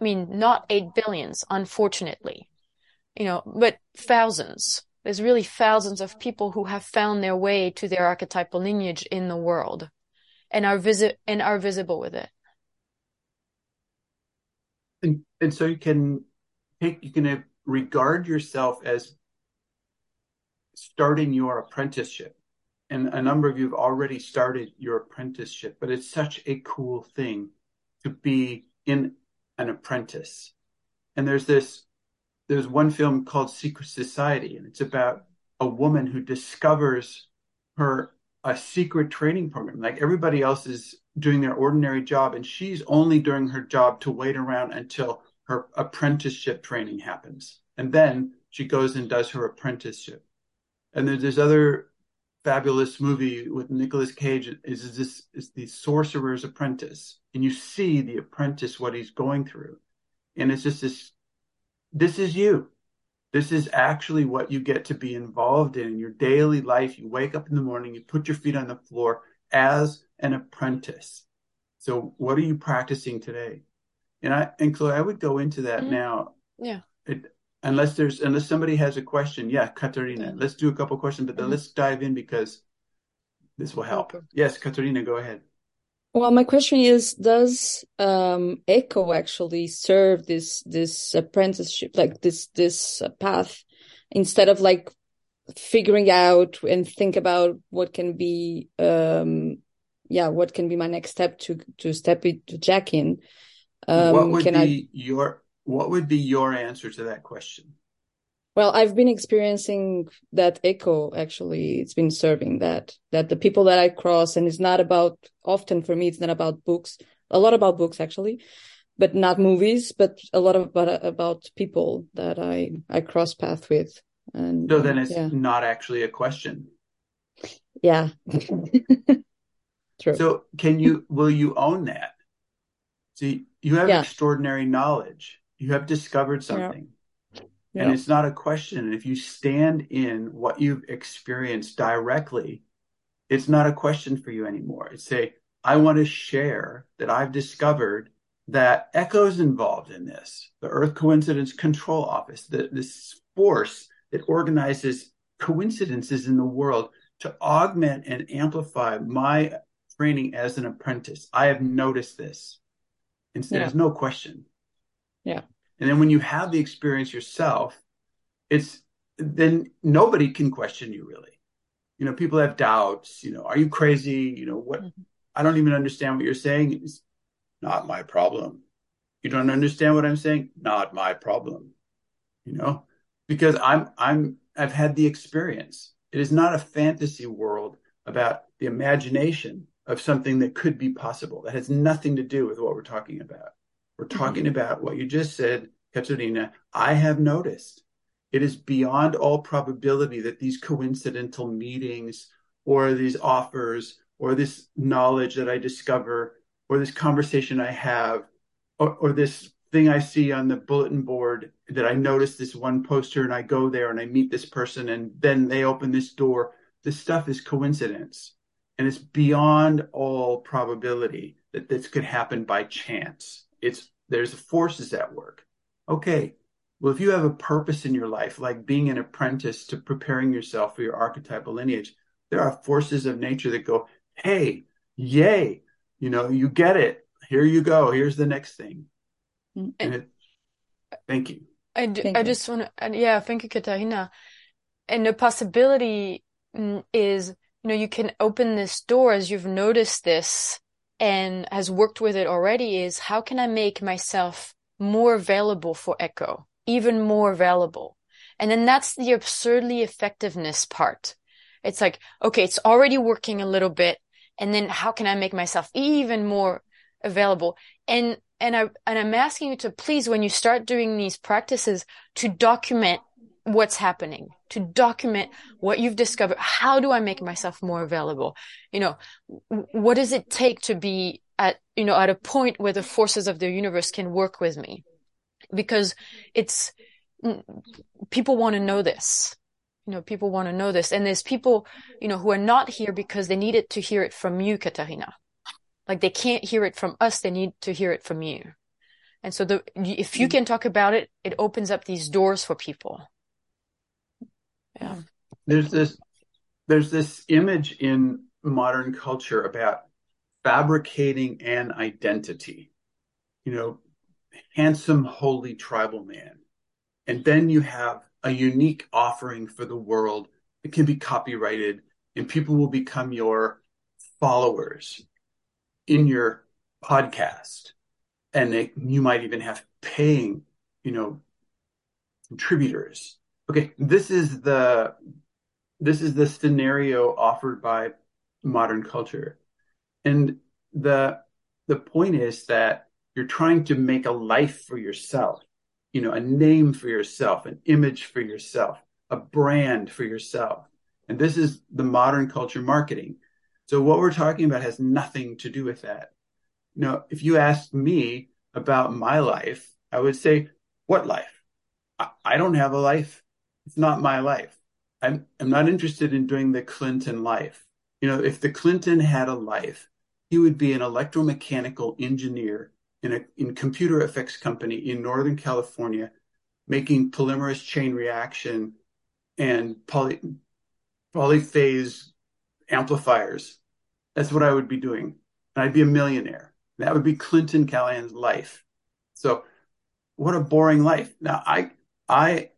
I mean, not eight billions, unfortunately, you know, but thousands. There's really thousands of people who have found their way to their archetypal lineage in the world and are visit and are visible with it. And, and so you can take, you can regard yourself as starting your apprenticeship. And a number of you have already started your apprenticeship, but it's such a cool thing to be in an apprentice. And there's this there's one film called Secret Society, and it's about a woman who discovers her a secret training program. Like everybody else is doing their ordinary job, and she's only doing her job to wait around until her apprenticeship training happens. And then she goes and does her apprenticeship. And there's this other fabulous movie with Nicolas Cage is this is the sorcerer's apprentice. And you see the apprentice what he's going through. And it's just this this is you. This is actually what you get to be involved in in your daily life. You wake up in the morning, you put your feet on the floor as an apprentice. So what are you practicing today? And I and Chloe, I would go into that mm-hmm. now. Yeah. It, unless there's unless somebody has a question. Yeah, Katerina, yeah. let's do a couple questions, but then mm-hmm. let's dive in because this will help. Yes, Katerina, go ahead. Well, my question is, does um, ECCO actually serve this this apprenticeship, like this this path, instead of like figuring out and think about what can be, um, yeah, what can be my next step to to step into Jack in? Um, what would be I... your What would be your answer to that question? Well, I've been experiencing that ECCO actually. It's been serving that, that the people that I cross, and it's not about, often for me, it's not about books, a lot about books actually, but not movies, but a lot of, about, uh, about people that I, I cross path with. And so then it's yeah. not actually a question. Yeah. True. So can you, will you own that? See, you have yeah. extraordinary knowledge. You have discovered something. Yeah and it's not a question. If you stand in what you've experienced directly, it's not a question for you anymore. It's say, I want to share that I've discovered that ECCO's involved in this. The Earth Coincidence Control Office, the, this force that organizes coincidences in the world to augment and amplify my training as an apprentice. I have noticed this. And yeah. there's no question. Yeah. And then when you have the experience yourself, it's then nobody can question you really. You know, people have doubts, you know, are you crazy? You know, what mm-hmm. I don't even understand what you're saying. It's not my problem. You don't understand what I'm saying? Not my problem. You know, because I'm I'm I've had the experience. It is not a fantasy world about the imagination of something that could be possible. That has nothing to do with what we're talking about. We're talking mm-hmm. about what you just said, Katerina. I have noticed it is beyond all probability that these coincidental meetings or these offers or this knowledge that I discover or this conversation I have or, or this thing I see on the bulletin board that I notice this one poster and I go there and I meet this person and then they open this door. this stuff is coincidence and it's beyond all probability that this could happen by chance. It's there's forces at work. Okay, well, if you have a purpose in your life, like being an apprentice to preparing yourself for your archetypal lineage, there are forces of nature that go, hey, yay, you know, you get it. Here you go. Here's the next thing. And, And it, thank you. I, d- Thank I you. just want to, yeah, thank you, Katarina. And the possibility mm, is, you know, you can open this door as you've noticed this and has worked with it already is how can I make myself more available for ECCO, even more available? And then that's the absurdly effectiveness part. It's like, okay, it's already working a little bit. And then how can I make myself even more available? And, and I, and I'm asking you to please, when you start doing these practices, to document what's happening, to document what you've discovered. How do I make myself more available? You know, what does it take to be at, you know, at a point where the forces of the universe can work with me? Because it's, mm, people want to know this. You know, people want to know this. And there's people, you know, who are not here because they needed to hear it from you, Katarina. Like they can't hear it from us. They need to hear it from you. And so the, if you can talk about it, it opens up these doors for people. There's this there's this image in modern culture about fabricating an identity. You know, handsome, holy tribal man. And then you have a unique offering for the world. It can be copyrighted and people will become your followers in your podcast. And they, you might even have paying, you know, contributors. Okay, this is the this is the scenario offered by modern culture. And the the point is that you're trying to make a life for yourself, you know, a name for yourself, an image for yourself, a brand for yourself. And this is the modern culture marketing. So what we're talking about has nothing to do with that. Know, if you asked me about my life, I would say, what life? I, I don't have a life. It's not my life. I'm, I'm not interested in doing the Clinton life. You know, if the Clinton had a life, he would be an electromechanical engineer in a in computer effects company in Northern California, making polymerase chain reaction and poly, polyphase amplifiers. That's what I would be doing. And I'd be a millionaire. That would be Clinton Callahan's life. So what a boring life. Now I I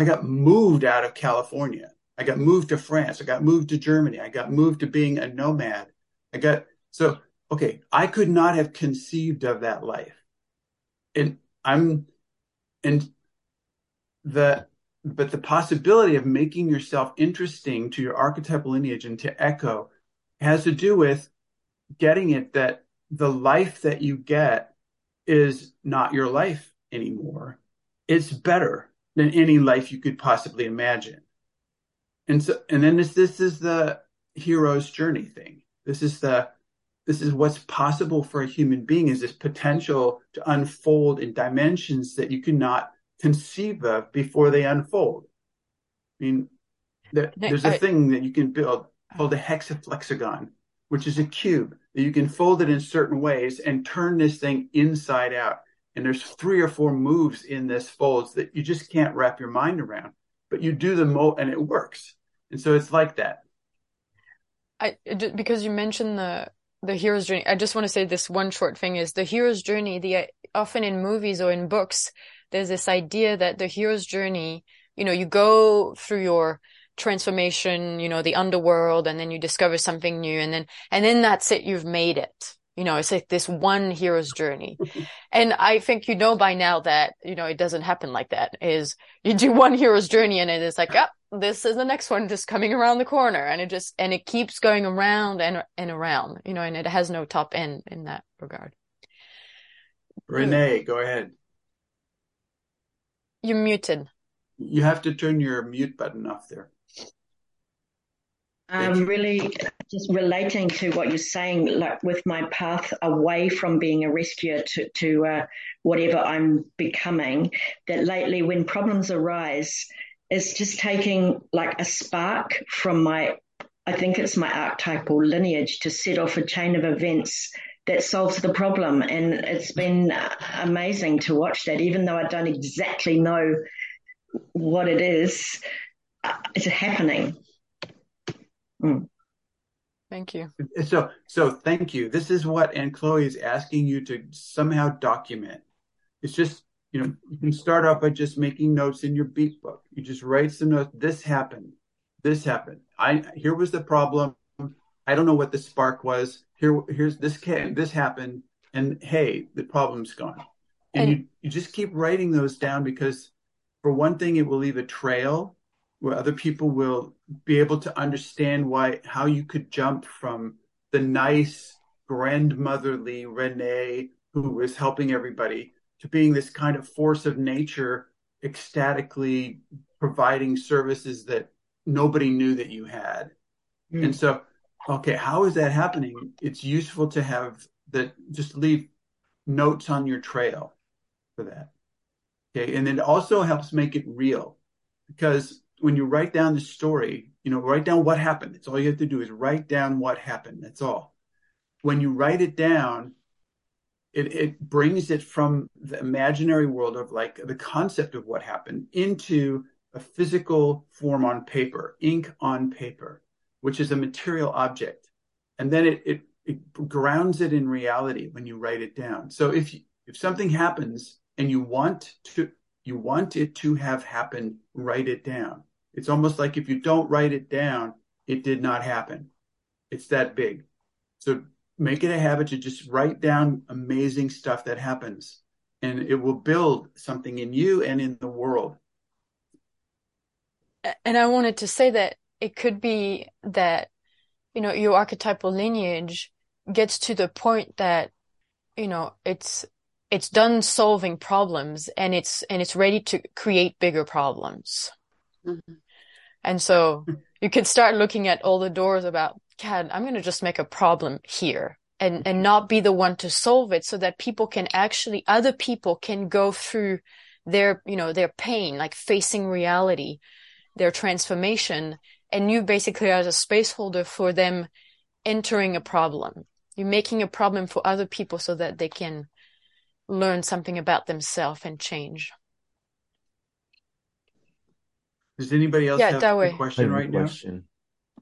I got moved out of California. I got moved to France. I got moved to Germany. I got moved to being a nomad. I got so okay, I could not have conceived of that life. And I'm and the but the possibility of making yourself interesting to your archetypal lineage and to ECCO has to do with getting it that the life that you get is not your life anymore. It's better than any life you could possibly imagine. And so, and then this, this is the hero's journey thing. This is the, this is what's possible for a human being is this potential to unfold in dimensions that you cannot conceive of before they unfold. I mean, there, there's a thing that you can build called a hexaflexagon, which is a cube that you can fold it in certain ways and turn this thing inside out. And there's three or four moves in this folds that you just can't wrap your mind around, but you do the mo and it works. And so it's like that. I because you mentioned the the hero's journey. I just want to say this one short thing is the hero's journey. The often in movies or in books, there's this idea that the hero's journey. You know, you go through your transformation. You know, the underworld, and then you discover something new, and then and then that's it. You've made it. You know, it's like this one hero's journey. And I think you know by now that, you know, it doesn't happen like that is you do one hero's journey and it is like, oh, this is the next one just coming around the corner. And it just, and it keeps going around and, and around, you know, and it has no top end in that regard. Renee, go ahead. You're muted. You have to turn your mute button off there. Um, really just relating to what you're saying, like with my path away from being a rescuer to, to uh, whatever I'm becoming, that lately when problems arise, it's just taking like a spark from my, I think it's my archetypal lineage to set off a chain of events that solves the problem. And it's been amazing to watch that, even though I don't exactly know what it is, it's happening. Mm. Thank you. So, so thank you. This is what Aunt Chloe is asking you to somehow document. It's just, you know, you can start off by just making notes in your Beep Book. You just write some notes. This happened. This happened. I here was the problem. I don't know what the spark was. Here, here's this came. This happened, and hey, the problem's gone. And, and you you just keep writing those down because, for one thing, it will leave a trail where other people will be able to understand why how you could jump from the nice grandmotherly Renee who was helping everybody to being this kind of force of nature ecstatically providing services that nobody knew that you had. Mm. And so, okay, how is that happening? It's useful to have that just leave notes on your trail for that. Okay. And it also helps make it real because when you write down the story, you know, write down what happened. That's all you have to do is write down what happened. That's all. When you write it down, it, it brings it from the imaginary world of like the concept of what happened into a physical form on paper, ink on paper, which is a material object. And then it, it, it grounds it in reality when you write it down. So if, you, if something happens and you want to, you want it to have happened, write it down. It's almost like if you don't write it down, it did not happen. It's that big. So make it a habit to just write down amazing stuff that happens and it will build something in you and in the world. And I wanted to say that it could be that, you know, your archetypal lineage gets to the point that, you know, it's, it's done solving problems and it's, and it's ready to create bigger problems. Mm-hmm. And so you can start looking at all the doors about, God, I'm going to just make a problem here and, and not be the one to solve it so that people can actually, other people can go through their, you know, their pain, like facing reality, their transformation. And you basically are a space holder for them entering a problem. You're making a problem for other people so that they can learn something about themselves and change. Does anybody else yeah, have a question right question.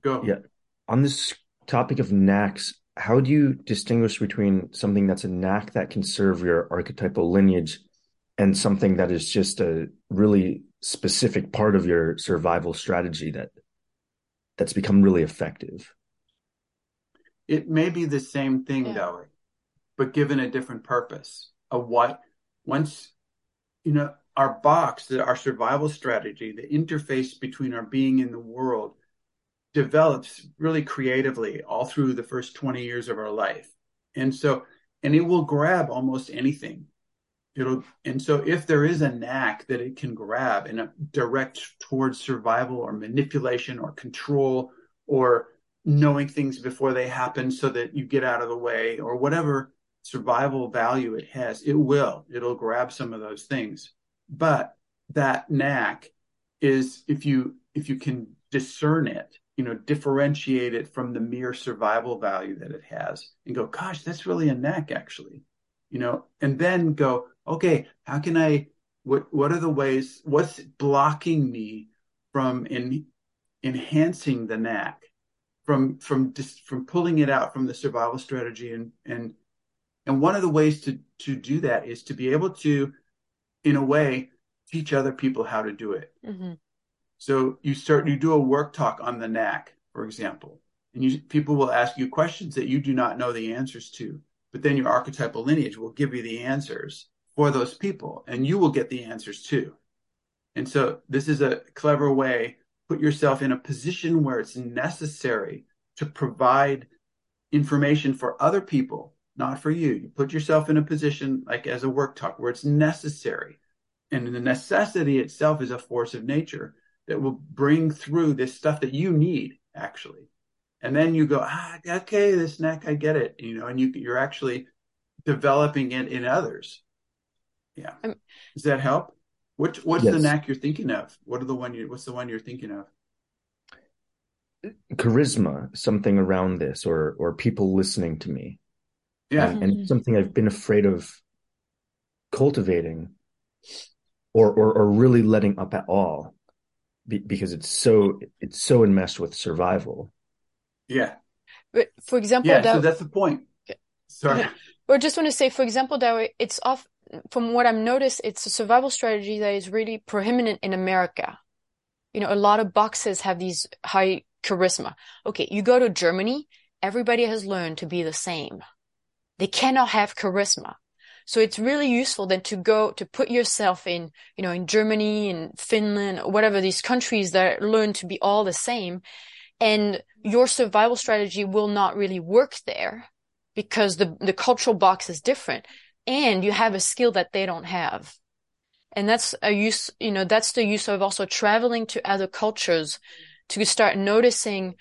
now? Go. Yeah. On this topic of knacks, how do you distinguish between something that's a knack that can serve your archetypal lineage and something that is just a really specific part of your survival strategy that that's become really effective? It may be the same thing, yeah. though, but given a different purpose. A what once you know our box, our survival strategy, the interface between our being in the world develops really creatively all through the first 20 years of our life. And so, and it will grab almost anything. It'll, and so if there is a knack that it can grab and direct towards survival or manipulation or control or knowing things before they happen so that you get out of the way or whatever survival value it has, it will. It'll grab some of those things. But that knack is if you if you can discern it, you know, differentiate it from the mere survival value that it has and go, gosh, that's really a knack actually. You know, and then go, okay, how can I what what are the ways what's blocking me from in, enhancing the knack from from just from pulling it out from the survival strategy and and and one of the ways to to do that is to be able to in a way, teach other people how to do it. Mm-hmm. So you start, you do a work talk on the knack, for example, and you, people will ask you questions that you do not know the answers to, but then your archetypal lineage will give you the answers for those people and you will get the answers too. And so this is a clever way, put yourself in a position where it's necessary to provide information for other people not for you. You put yourself in a position like as a work talk where it's necessary. And the necessity itself is a force of nature that will bring through this stuff that you need actually. And then you go, ah, okay, this knack, I get it, you know, and you, you're actually developing it in others. Yeah. Um, Does that help? What what's Yes. the knack you're thinking of? What are the one you what's the one you're thinking of? Charisma, something around this, or or people listening to me. Yeah. and, and it's mm-hmm. something I've been afraid of cultivating or or, or really letting up at all be, because it's so it's so enmeshed with survival. Yeah. But for example, Yeah. that, So that's the point. Sorry. Or just want to say, for example, that it's off from what I've noticed, it's a survival strategy that is really prominent in America. You know, a lot of boxes have these high charisma. Okay, you go to Germany, everybody has learned to be the same. They cannot have charisma. So it's really useful then to go to put yourself in, you know, in Germany and Finland, or whatever these countries that learn to be all the same. And your survival strategy will not really work there because the, the cultural box is different and you have a skill that they don't have. And that's a use, you know, that's the use of also traveling to other cultures to start noticing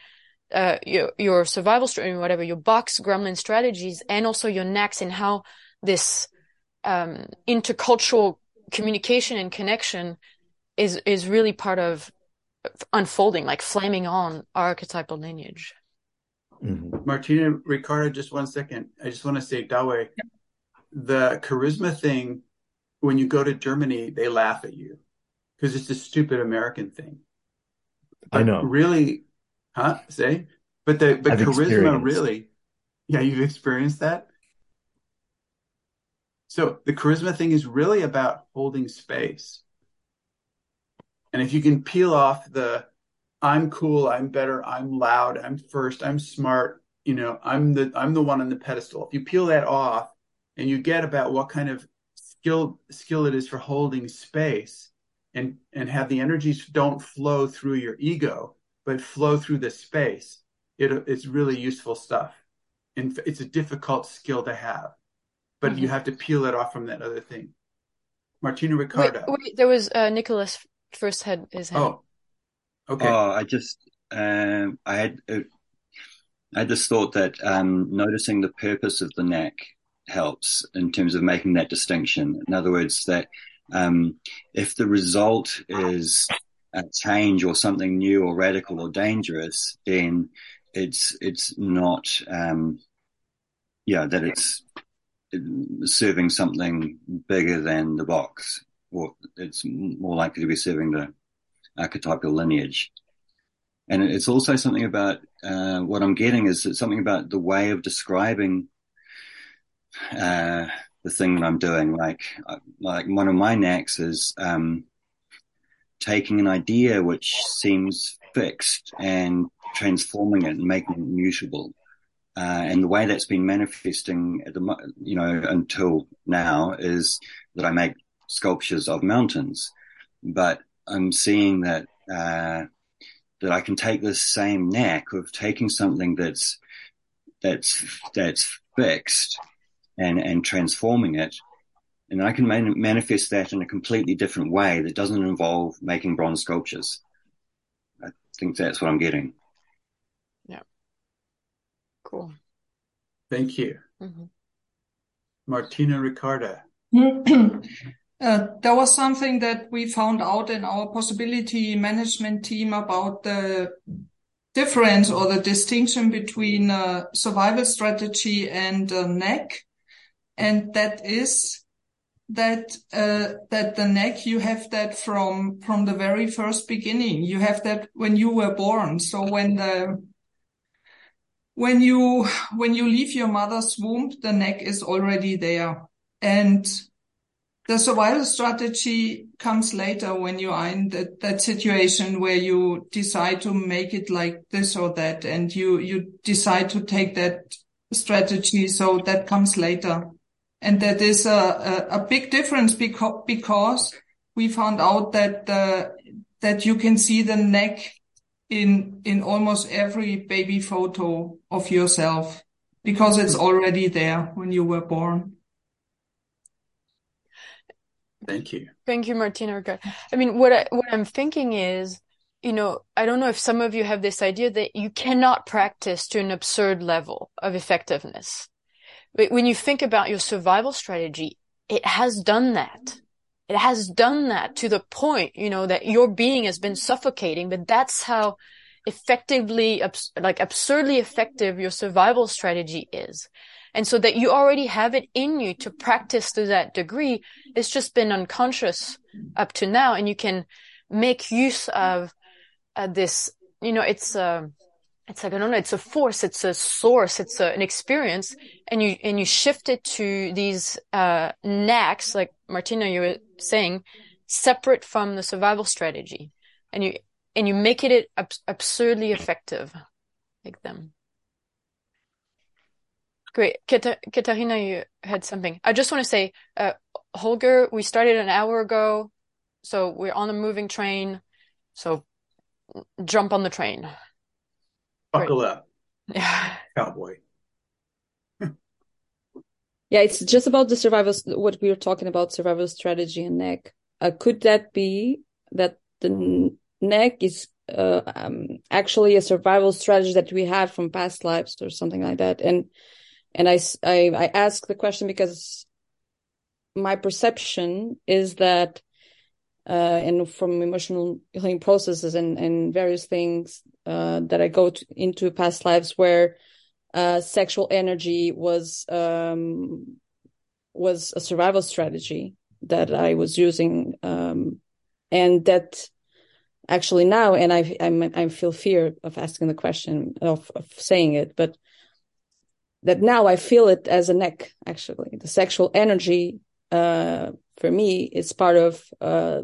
uh, your your survival strategy, whatever your box gremlin strategies, and also your knacks and how this um, intercultural communication and connection is is really part of unfolding, like flaming on archetypal lineage. Mhm. Martina Ricardo, just one second. I just want to say, Dawe, the charisma thing, when you go to Germany, they laugh at you because it's a stupid American thing. I know. Really, huh? Say, but the but I've charisma really, yeah, you've experienced that. So the charisma thing is really about holding space. And if you can peel off the I'm cool, I'm better, I'm loud, I'm first, I'm smart, you know, I'm the I'm the one on the pedestal. If you peel that off and you get about what kind of skill skill it is for holding space and and have the energies don't flow through your ego, but flow through the space, it it's really useful stuff. And it's a difficult skill to have. But you have to peel it off from that other thing. Martina Wait, Ricardo. wait, there was uh, Nicholas first had his hand. Oh, okay. Oh, I just, um, I had, uh, I had this thought that um, noticing the purpose of the knack helps in terms of making that distinction. In other words, that um, if the result is a change or something new or radical or dangerous, then it's it's not, um, yeah, that it's serving something bigger than the box, or it's more likely to be serving the archetypal lineage. And it's also something about uh, what I'm getting is something about the way of describing uh, the thing that I'm doing. Like, like one of my knacks is um, taking an idea which seems fixed and transforming it and making it mutable. Uh, and the way that's been manifesting at the, you know, until now is that I make sculptures of mountains, but I'm seeing that, uh, that I can take this same knack of taking something that's, that's, that's fixed and, and transforming it. And I can man- manifest that in a completely different way that doesn't involve making bronze sculptures. I think that's what I'm getting. Yeah. Cool. Thank you. Mhm. Martina Ricarda. Uh, there was something that we found out in our possibility management team about the difference or the distinction between uh, survival strategy and uh, neck, and that is that uh, that the neck you have that from from the very first beginning. You have that when you were born. So when the when you when you leave your mother's womb, the neck is already there, and the survival strategy comes later when you are in that, that situation where you decide to make it like this or that, and you you decide to take that strategy. So that comes later, and that is a a, a big difference because because we found out that uh, that you can see the neck in in almost every baby photo of yourself because it's already there when you were born. Thank you. Thank you, Martina. I mean, what I, what I'm thinking is, you know, I don't know if some of you have this idea that you cannot practice to an absurd level of effectiveness. But when you think about your survival strategy, it has done that. it has done that to the point, you know, that your being has been suffocating, but that's how effectively, like absurdly effective your survival strategy is. And so that you already have it in you to practice to that degree. It's just been unconscious up to now. And you can make use of uh, this, you know, it's, uh, it's like, don't know, it's a force, it's a source, it's a, an experience. And you, and you shift it to these, uh, like Martina, you were saying, separate from the survival strategy. And you, and you make it ab- absurdly effective, like them. Great. Katarina, you had something. I just want to say, uh, Holger, we started an hour ago, so we're on a moving train. So jump on the train. Buckle Great. up. Yeah. Cowboy. yeah, it's just about the survival, what we were talking about, survival strategy and neck. Uh, could that be that the neck is uh, um, actually a survival strategy that we had from past lives or something like that? And and I, I, I ask the question because my perception is that, and from emotional healing processes and, and various things, uh, that I go to, into past lives where, uh, sexual energy was, um, was a survival strategy that I was using, um, and that actually now, and I, I'm, I feel fear of asking the question of, of saying it, but that now I feel it as a neck, actually. The sexual energy, uh, for me it's part of, uh,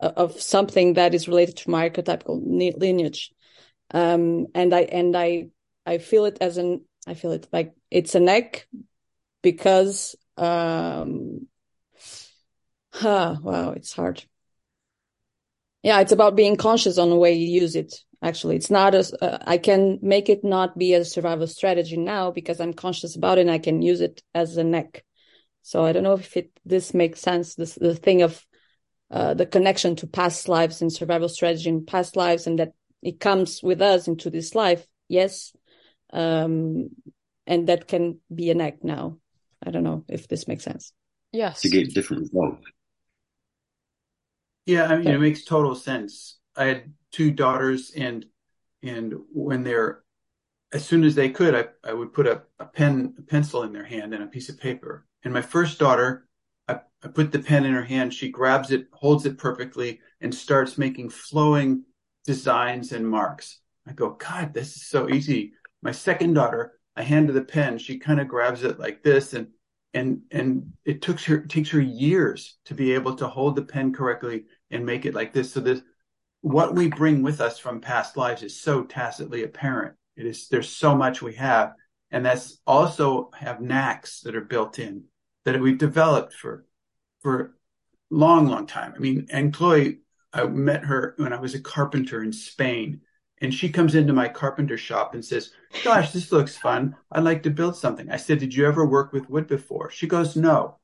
of something that is related to my archetypal lineage. Um, and I, and I, I feel it as an, I feel it like it's a neck because, um, huh, wow, it's hard. Yeah, it's about being conscious on the way you use it actually it's not as uh, i can make it not be a survival strategy now because i'm conscious about it and i can use it as a neck so i don't know if it this makes sense this the thing of uh, the connection to past lives and survival strategy in past lives and that it comes with us into this life. Yes. Um and that can be an act now. I don't know if this makes sense. Yes. To get different results yeah i mean it makes total sense. I had two daughters and and when they're as soon as they could, I, I would put a, a pen, a pencil in their hand and a piece of paper. And my first daughter, I, I put the pen in her hand. She grabs it, holds it perfectly, and starts making flowing designs and marks. I go, God, this is so easy. My second daughter, I hand her the pen. She kind of grabs it like this, and and and it took her takes her years to be able to hold the pen correctly and make it like this. So this what we bring with us from past lives is so tacitly apparent. It is there's so much we have, and that's also have knacks that are built in that we've developed for for long, long time. I mean, and Chloe, I met her when I was a carpenter in Spain, and she comes into my carpenter shop and says, "Gosh, this looks fun. I'd like to build something." I said, "Did you ever work with wood before?" She goes, "No."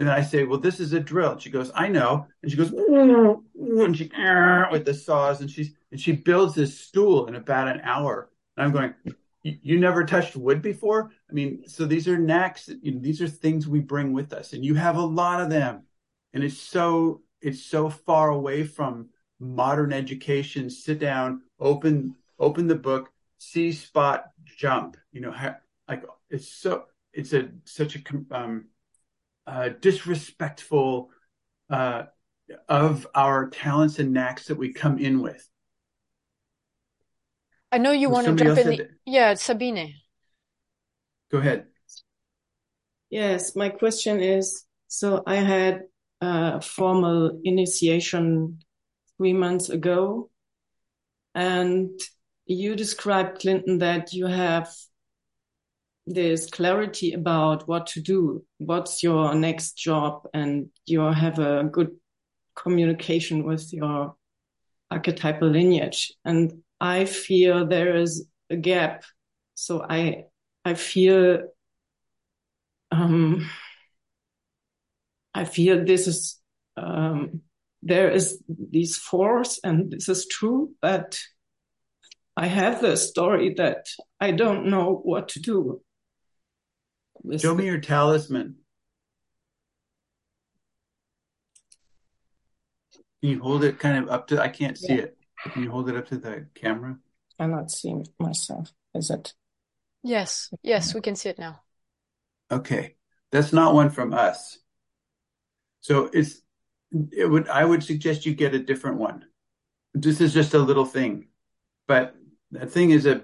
And I say, well, this is a drill. And she goes, I know. And she goes, and she with the saws and she's and she builds this stool in about an hour. And I'm going, you never touched wood before? I mean, so these are knacks. You know, these are things we bring with us, and you have a lot of them. And it's so it's so far away from modern education. Sit down, open open the book, see, spot, jump. You know, like it's so it's a such a um, uh, disrespectful uh, of our talents and knacks that we come in with. I know you want to jump in. The... Yeah, Sabine. Go ahead. Yes, my question is so I had a formal initiation three months ago, and you described, Clinton, that you have this clarity about what to do, what's your next job, and you have a good communication with your archetypal lineage. And I feel there is a gap. So I, I feel, um, I feel this is, um, there is this force and this is true, but I have the story that I don't know what to do. Show me your talisman. Can you hold it kind of up to? I can't see it. Can you hold it up to the camera? I'm not seeing myself. Is it? Yes, yes, we can see it now. Okay, that's not one from us. So it's it would I would suggest you get a different one. This is just a little thing, but that thing is a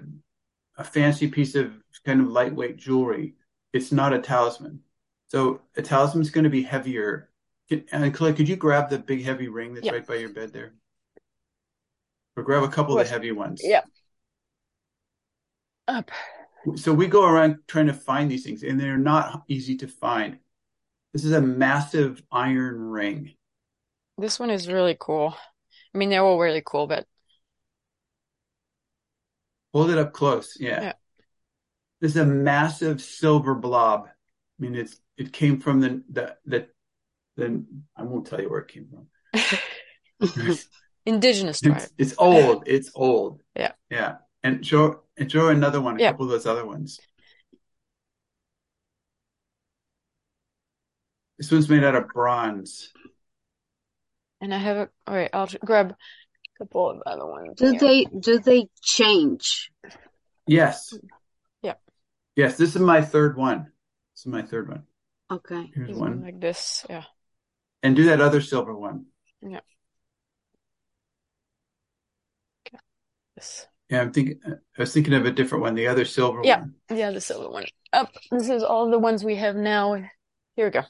a fancy piece of kind of lightweight jewelry. It's not a talisman. So a talisman is going to be heavier. And uh, Clay, could you grab the big heavy ring that's Yeah. right by your bed there? Or grab a couple of the heavy ones. Yeah. Up. So we go around trying to find these things, and they're not easy to find. This is a massive iron ring. This one is really cool. I mean, they're all really cool, but Hold it up close. Yeah. Yeah. This is a massive silver blob. I mean, it's it came from the the the, the I won't tell you where it came from. indigenous tribe. It's, it's old. It's old. Yeah. Yeah. And show and show another one, a Yeah. couple of those other ones. This one's made out of bronze. And I have a, all right, I'll grab a couple of other ones. Do here. they do they change? Yes. Yeah. Yes. This is my third one. This is my third one. Okay. Here's There's one one. like this. Yeah. And do that other silver one. This. Yeah, I'm thinking. I was thinking of a different one. The other silver Yeah. one. Yeah, the silver one. Up. This is all the ones we have now. Here we go.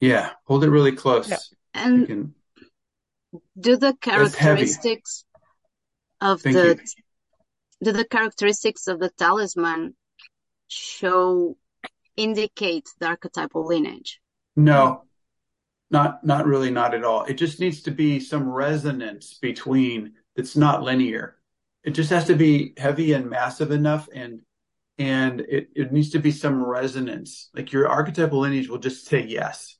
Yeah. Hold it really close. Yeah. You And can. do the characteristics of Thank the you. do the characteristics of the talisman show indicate the archetypal lineage? No, not not really, not at all. It just needs to be some resonance between that's not linear. It just has to be heavy and massive enough and and it, it needs to be some resonance. Like your archetypal lineage will just say yes.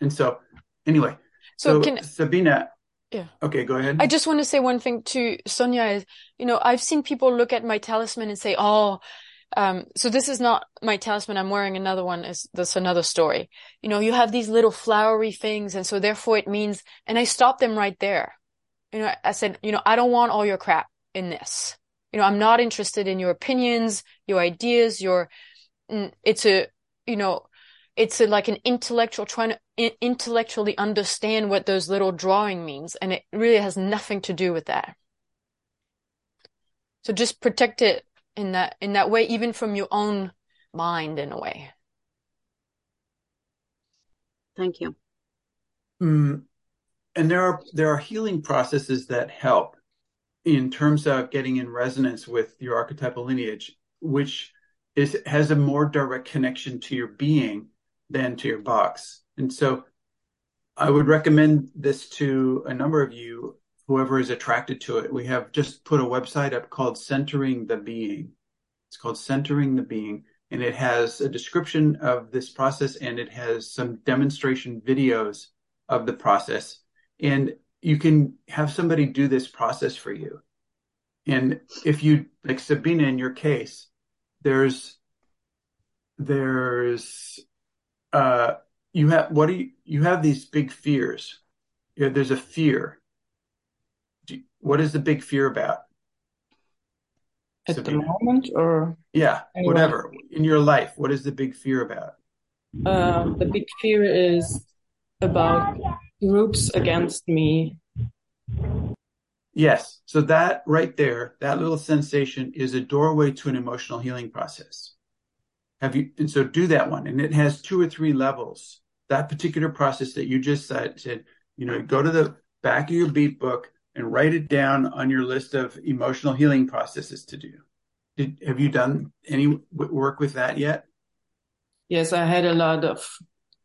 And so anyway, So so can Sabina, Yeah. okay, go ahead. I just want to say one thing to Sonia is, you know, I've seen people look at my talisman and say, oh, um, so this is not my talisman. I'm wearing another one. Is that's another story. You know, you have these little flowery things. And so therefore it means, and I stop them right there. You know, I said, you know, I don't want all your crap in this. You know, I'm not interested in your opinions, your ideas, your, mm, it's a, you know, it's a, like an intellectual trying to i- intellectually understand what those little drawing means. And it really has nothing to do with that. So just protect it in that, in that way, even from your own mind in a way. Thank you. Mm, and there are there are healing processes that help in terms of getting in resonance with your archetypal lineage, which is has a more direct connection to your being than to your box. And so I would recommend this to a number of you, whoever is attracted to it. We have just put a website up called Centering the Being. It's called Centering the Being, and it has a description of this process and it has some demonstration videos of the process. And you can have somebody do this process for you. And if you, like Sabina, in your case, there's, there's, uh, you have, what do you, you have these big fears. Yeah, there's a fear. You- what is the big fear about? At the moment, or Yeah, Anyway. whatever. In your life, what is the big fear about? um, the big fear is about groups against me. Yes. So that right there, that little sensation is a doorway to an emotional healing process. Have you, and so do that one. And it has two or three levels. That particular process that you just said, said, you know, go to the back of your Beep Book and write it down on your list of emotional healing processes to do. Did, have you done any work with that yet? Yes, I had a lot of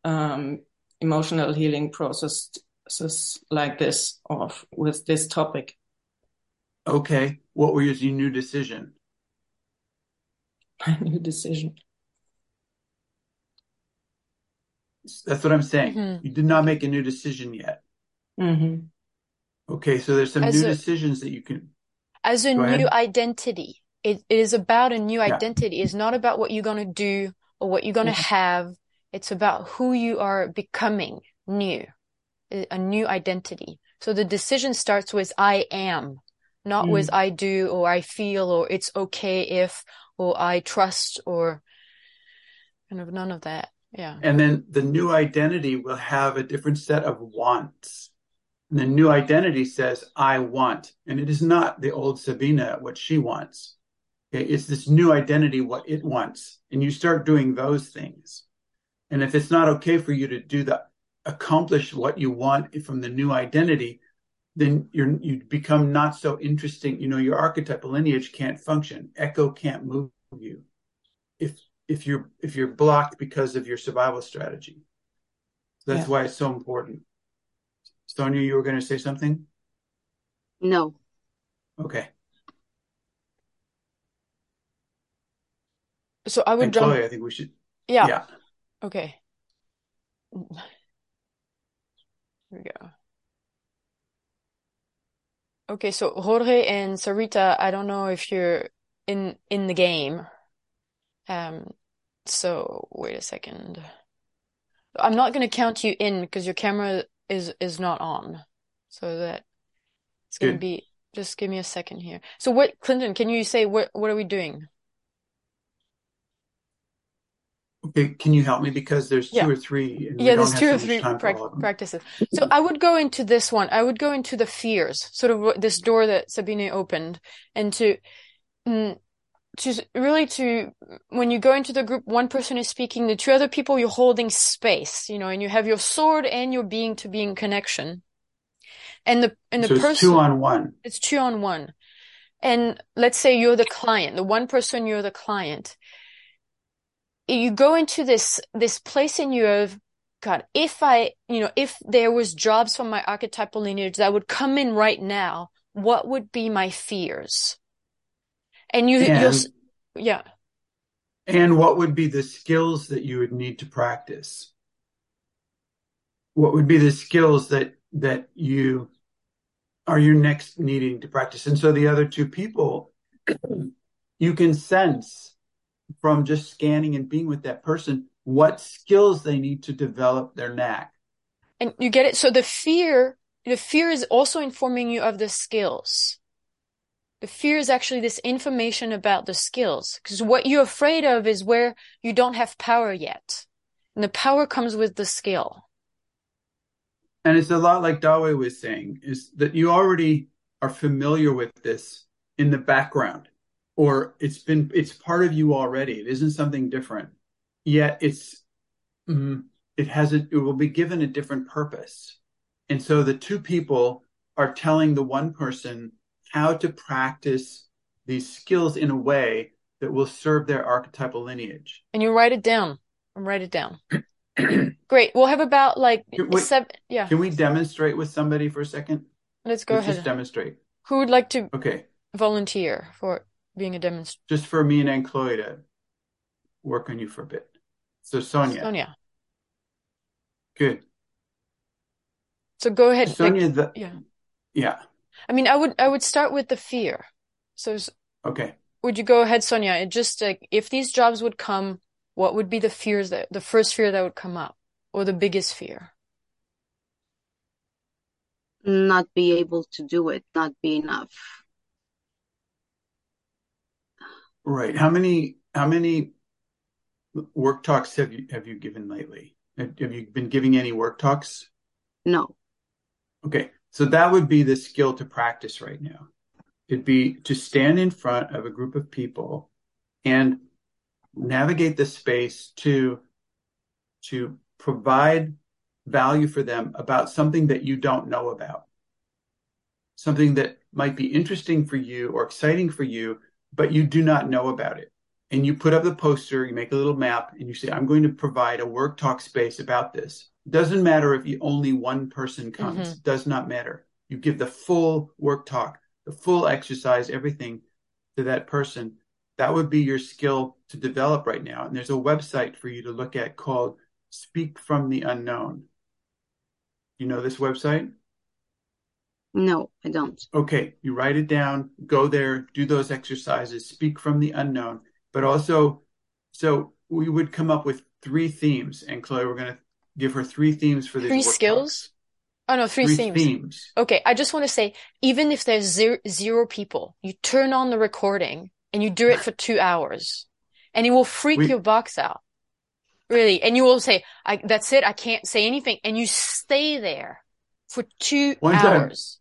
um, emotional healing processes like this, of with this topic. Okay. What was your new decision? My new decision. That's what I'm saying. Mhm. You did not make a new decision yet. hmm Okay. So there's some As new a- decisions that you can, As a new identity. It, it is about a new Yeah. identity. It's not about what you're going to do or what you're going to Mhm. have. It's about who you are becoming new. a new identity. So the decision starts with I am, not Mm. with I do or I feel or it's okay if or I trust or kind of none of that. Yeah. And then the new identity will have a different set of wants. And the new identity says, I want. And it is not the old Sabina, what she wants. It's this new identity, what it wants. And you start doing those things. And if it's not okay for you to do the accomplish what you want from the new identity, then you're you become not so interesting. You know, your archetypal lineage can't function. ECCO can't move you if if you're if you're blocked because of your survival strategy. That's Yeah. why it's so important. Sonia, you were going to say something? No. Okay. So I would And jump. Chloe, I think we should. Yeah. Yeah. Okay. Here we go. Okay, so Jorge and Sarita, I don't know if you're in in the game. Um, so wait a second. I'm not going to count you in because your camera is is not on. So that it's going to be just give me a second here. So what, Clinton, can you say what what are we doing? Okay. Can you help me because there's two Yeah. or three, Yeah, there's two or three time for prac all of them. practices. So I would go into this one. I would go into the fears, sort of this door that Sabine opened, and to, mm, to really to, when you go into the group, one person is speaking, the two other people, you're holding space, you know, and you have your sword and your being to being connection. And the, and the So it's person, two on one. it's two on one. And let's say you're the client, the one person, you're the client. You go into this, this place in you of, God, if I, you know, if there was jobs from my archetypal lineage that would come in right now, what would be my fears? And you, And yeah, and what would be the skills that you would need to practice? What would be the skills that that you are you next needing to practice? And so the other two people, you can sense from just scanning and being with that person what skills they need to develop their knack. and you get it. So the fear, the fear is also informing you of the skills. The fear is actually this information about the skills. Because what you're afraid of is where you don't have power yet. And the power comes with the skill. And it's a lot like Dawe was saying, is that you already are familiar with this in the background, or it's been it's part of you already. It isn't something different. Yet it's mm, it has a, it will be given a different purpose. And so the two people are telling the one person how to practice these skills in a way that will serve their archetypal lineage. And you write it down. Write it down. Great. We'll have about like we- seven. Yeah. Can we demonstrate with somebody for a second? Let's go Let's just demonstrate. Who would like to Okay. volunteer for being a demonstrator? just for me and Aunt Chloe to work on you for a bit. So Sonia, Sonia. good. So go ahead. like- Sonia, the, yeah. yeah, I mean, I would I would start with the fear. So okay. would you go ahead, Sonia? It just like if these jobs would come, what would be the fears that the first fear that would come up, or the biggest fear? Not be able to do it, not be enough. Right. How many how many work talks have you have you given lately? Have you been giving any work talks? No. Okay. So that would be the skill to practice right now. It'd be to stand in front of a group of people and navigate the space to to provide value for them about something that you don't know about. Something that might be interesting for you or exciting for you, but you do not know about it. And you put up the poster, you make a little map, and you say, I'm going to provide a work talk space about this. Doesn't matter if you, only one person comes, mm-hmm. does not matter. You give the full work talk, the full exercise, everything to that person. That would be your skill to develop right now. And there's a website for you to look at called Speak from the Unknown. You know this website? No, I don't. Okay, you write it down, go there, do those exercises, speak from the unknown, but also, so we would come up with three themes, and Chloe, we're going to give her three themes for these Three work skills? Oh no, three, three themes. themes. Okay, I just want to say, even if there's zero, zero people, you turn on the recording and you do it for two hours, and it will freak We- your box out. Really, and you will say, I, "That's it. I can't say anything," and you stay there for two One time- hours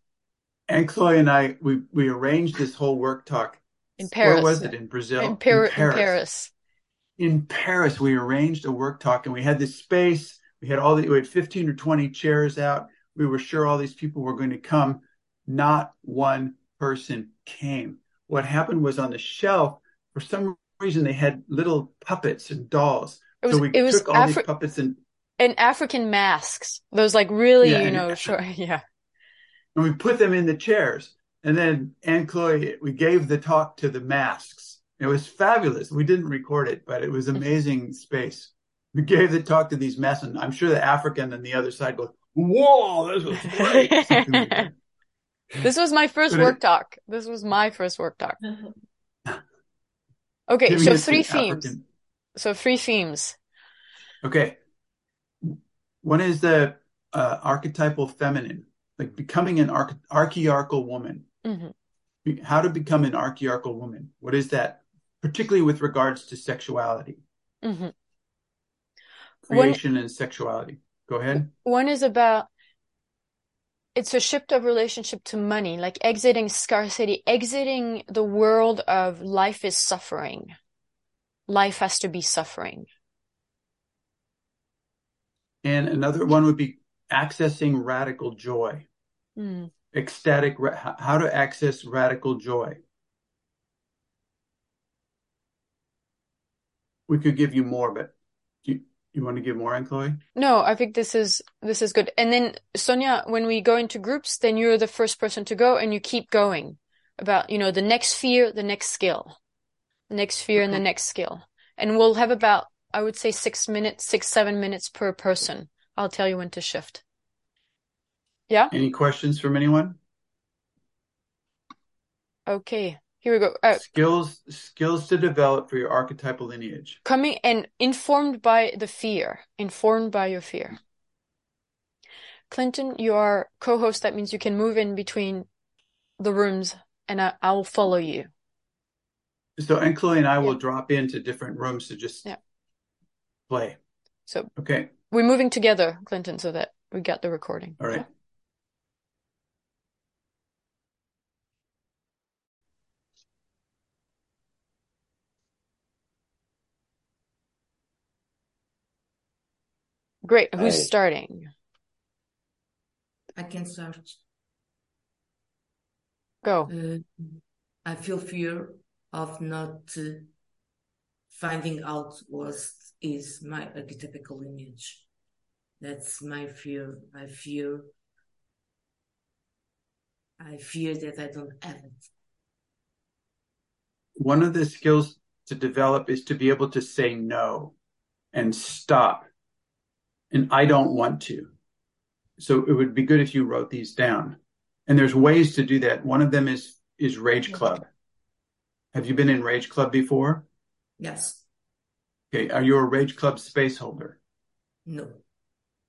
And Chloe and I, we, we arranged this whole work talk. in Paris. Where was it? In Brazil? In, Par- in Paris. Paris. in Paris, we arranged a work talk and we had this space. We had all the, we had 15 or 20 chairs out. We were sure all these people were going to come. Not one person came. What happened was on the shelf, for some reason, they had little puppets and dolls. It was so we it was took all these puppets and, and African masks. Those like really, Yeah, you know, short. Yeah. And we put them in the chairs. And then Anne Chloe, we gave the talk to the masks. It was fabulous. We didn't record it, but it was amazing space. We gave the talk to these masks, and I'm sure the African on the other side goes, "Whoa, this was great!" Like. This was my first But it- work talk. This was my first work talk. Okay, so it three themes. African- So three themes. Okay, one is the uh, archetypal feminine, like becoming an arch- archiarchal woman. hmm Be- How to become an archiarchal woman? What is that? Particularly with regards to sexuality, hmm One- creation, and sexuality. Go ahead. One is about it's a shift of relationship to money, like exiting scarcity, exiting the world of life is suffering. Life has to be suffering. And another one would be accessing radical joy, Mm. ecstatic, how to access radical joy. We could give you more, but do you, you want to give more, Anne Chloe? No, I think this is this is good. And then Sonia, when we go into groups, then you're the first person to go and you keep going about, you know, the next fear, the next skill, the next fear and the next skill. And we'll have about, I would say six minutes, six, seven minutes per person. I'll tell you when to shift. Yeah? Any questions from anyone? Okay. Here we go. Uh, Skills, skills to develop for your archetypal lineage. coming and informed by the fear, informed by your fear. Clinton, you are co-host. That means you can move in between the rooms and I, I'll follow you. So and Chloe and I will drop into different rooms to just Yeah. play. So Okay. we're moving together, Clinton, so that we got the recording. All right. Great. Who's Hi. starting? I can start. Go. Uh, I feel fear of not uh, finding out what is my archetypical lineage. That's my fear. I fear. I fear that I don't have it. One of the skills to develop is to be able to say no and stop. And I don't want to. So it would be good if you wrote these down. And there's ways to do that. One of them is is Rage Club. Have you been in Rage Club before? Yes. Okay. Are you a Rage Club space holder? No.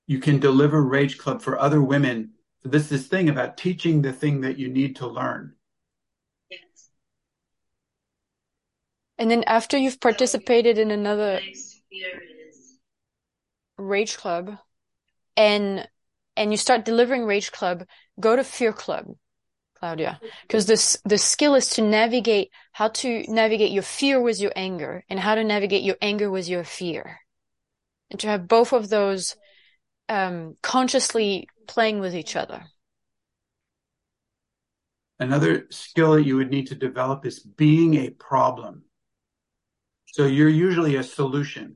You can deliver Rage Club for other women. So this this thing about teaching the thing that you need to learn. Yes. And then after you've participated in another Rage Club and and you start delivering Rage Club, go to Fear Club, Claudia. Because this the skill is to navigate how to navigate your fear with your anger and how to navigate your anger with your fear. And to have both of those um consciously playing with each other. Another skill that you would need to develop is being a problem. So you're usually a solution.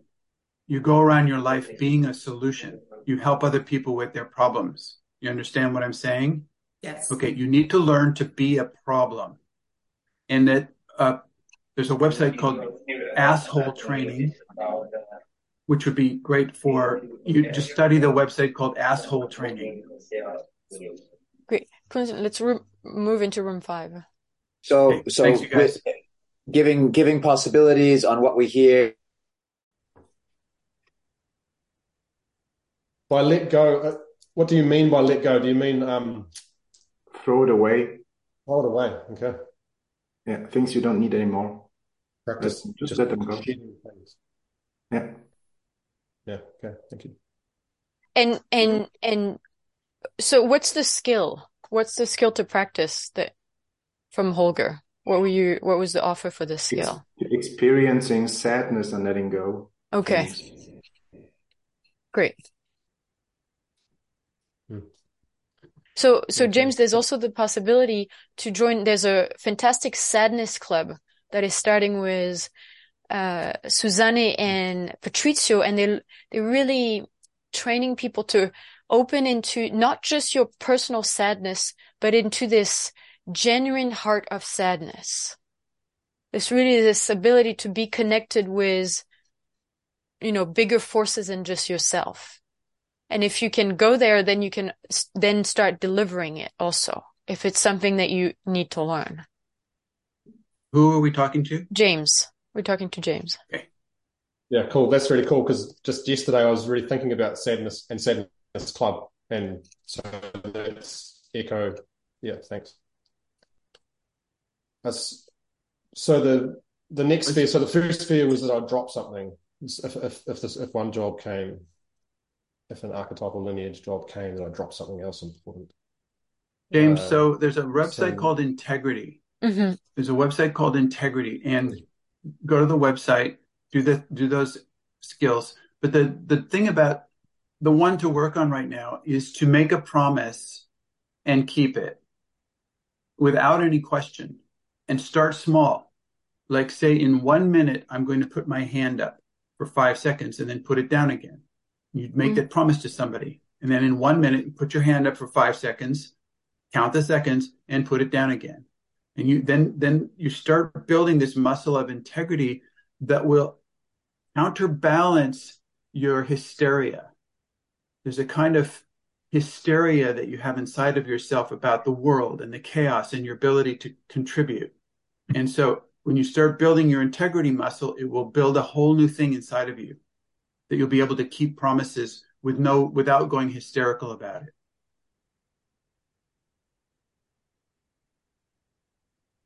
You go around your life being a solution. You help other people with their problems. You understand what I'm saying? Yes. Okay, you need to learn to be a problem. And that uh, there's a website called Asshole Training, which would be great for you. Just study the website called Asshole Training. Great. Let's room, move into room five. So, Okay, so thanks, with giving giving possibilities on what we hear. If I let go, uh, what do you mean by let go? Do you mean um, throw it away? Throw it away. Okay. Yeah, things you don't need anymore. Practice. Just, just, just let them go. Yeah. Yeah. Okay. Thank you. And and and so, what's the skill? What's the skill to practice that from Holger? What were you? What was the offer for this skill? Experiencing sadness and letting go. Okay. Great. Hmm. So, so James, there's also the possibility to join. There's a fantastic sadness club that is starting with uh, Susanne and Patrizio, and they they're really training people to open into not just your personal sadness, but into this genuine heart of sadness. It's really this ability to be connected with, you know, bigger forces than just yourself. And if you can go there, then you can then start delivering it also, if it's something that you need to learn. Who are we talking to? James. We're talking to James. Okay. Yeah, cool. That's really cool because just yesterday I was really thinking about sadness and sadness club, and so that's ECCO. Yeah, thanks. That's so the the next fear. So the first fear was that I'd drop something if if if this if one job came, if an archetypal lineage job came, that I dropped something else important. James, uh, so there's a website so, called Integrity. Mm-hmm. There's a website called Integrity, and go to the website, do the do those skills. But the the thing about the one to work on right now is to make a promise and keep it without any question and start small. Like say in one minute, I'm going to put my hand up for five seconds and then put it down again. You'd make mm-hmm. that promise to somebody. And then in one minute, put your hand up for five seconds, count the seconds and put it down again. And you then, then you start building this muscle of integrity that will counterbalance your hysteria. There's a kind of hysteria that you have inside of yourself about the world and the chaos and your ability to contribute. And so when you start building your integrity muscle, it will build a whole new thing inside of you that you'll be able to keep promises with no without going hysterical about it.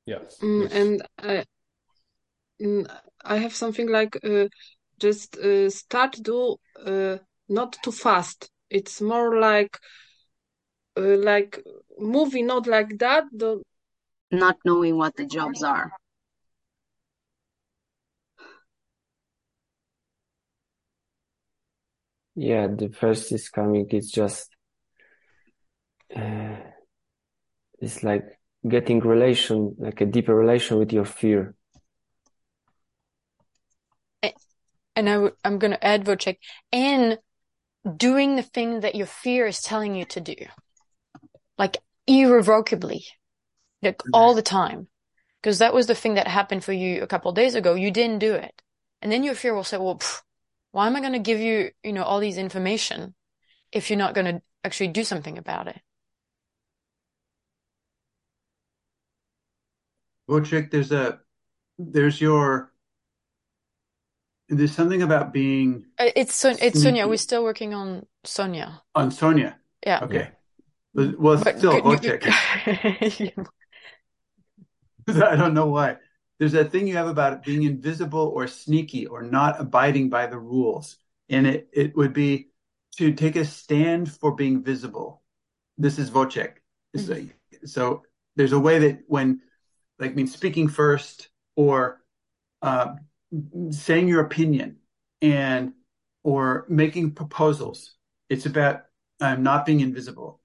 Yeah. Mm, yes. And I, mm, I have something like uh, just uh, start do uh, not too fast. It's more like uh, like movie, not like that. The... Not knowing what the jobs are. Yeah, the first is coming. It's just uh, it's like getting relation, like a deeper relation with your fear. And i w- I'm going to add Wojciech and doing the thing that your fear is telling you to do, like irrevocably, like all the time. Because that was the thing that happened for you a couple days ago. You didn't do it. And then your fear will say, well, pff, why am I going to give you, you know, all these information if you're not going to actually do something about it? Wojciech, there's a, there's your, there's something about being. Uh, it's Son- it's Sonia. We're still working on Sonia. On Sonia. Yeah. Okay. Well, but still, Wojciech. I don't know why. There's that thing you have about being invisible or sneaky or not abiding by the rules. And it, it would be to take a stand for being visible. This is Wojciech. Mm-hmm. Like, so there's a way that when like I mean speaking first or uh, saying your opinion and or making proposals. It's about um, not being invisible.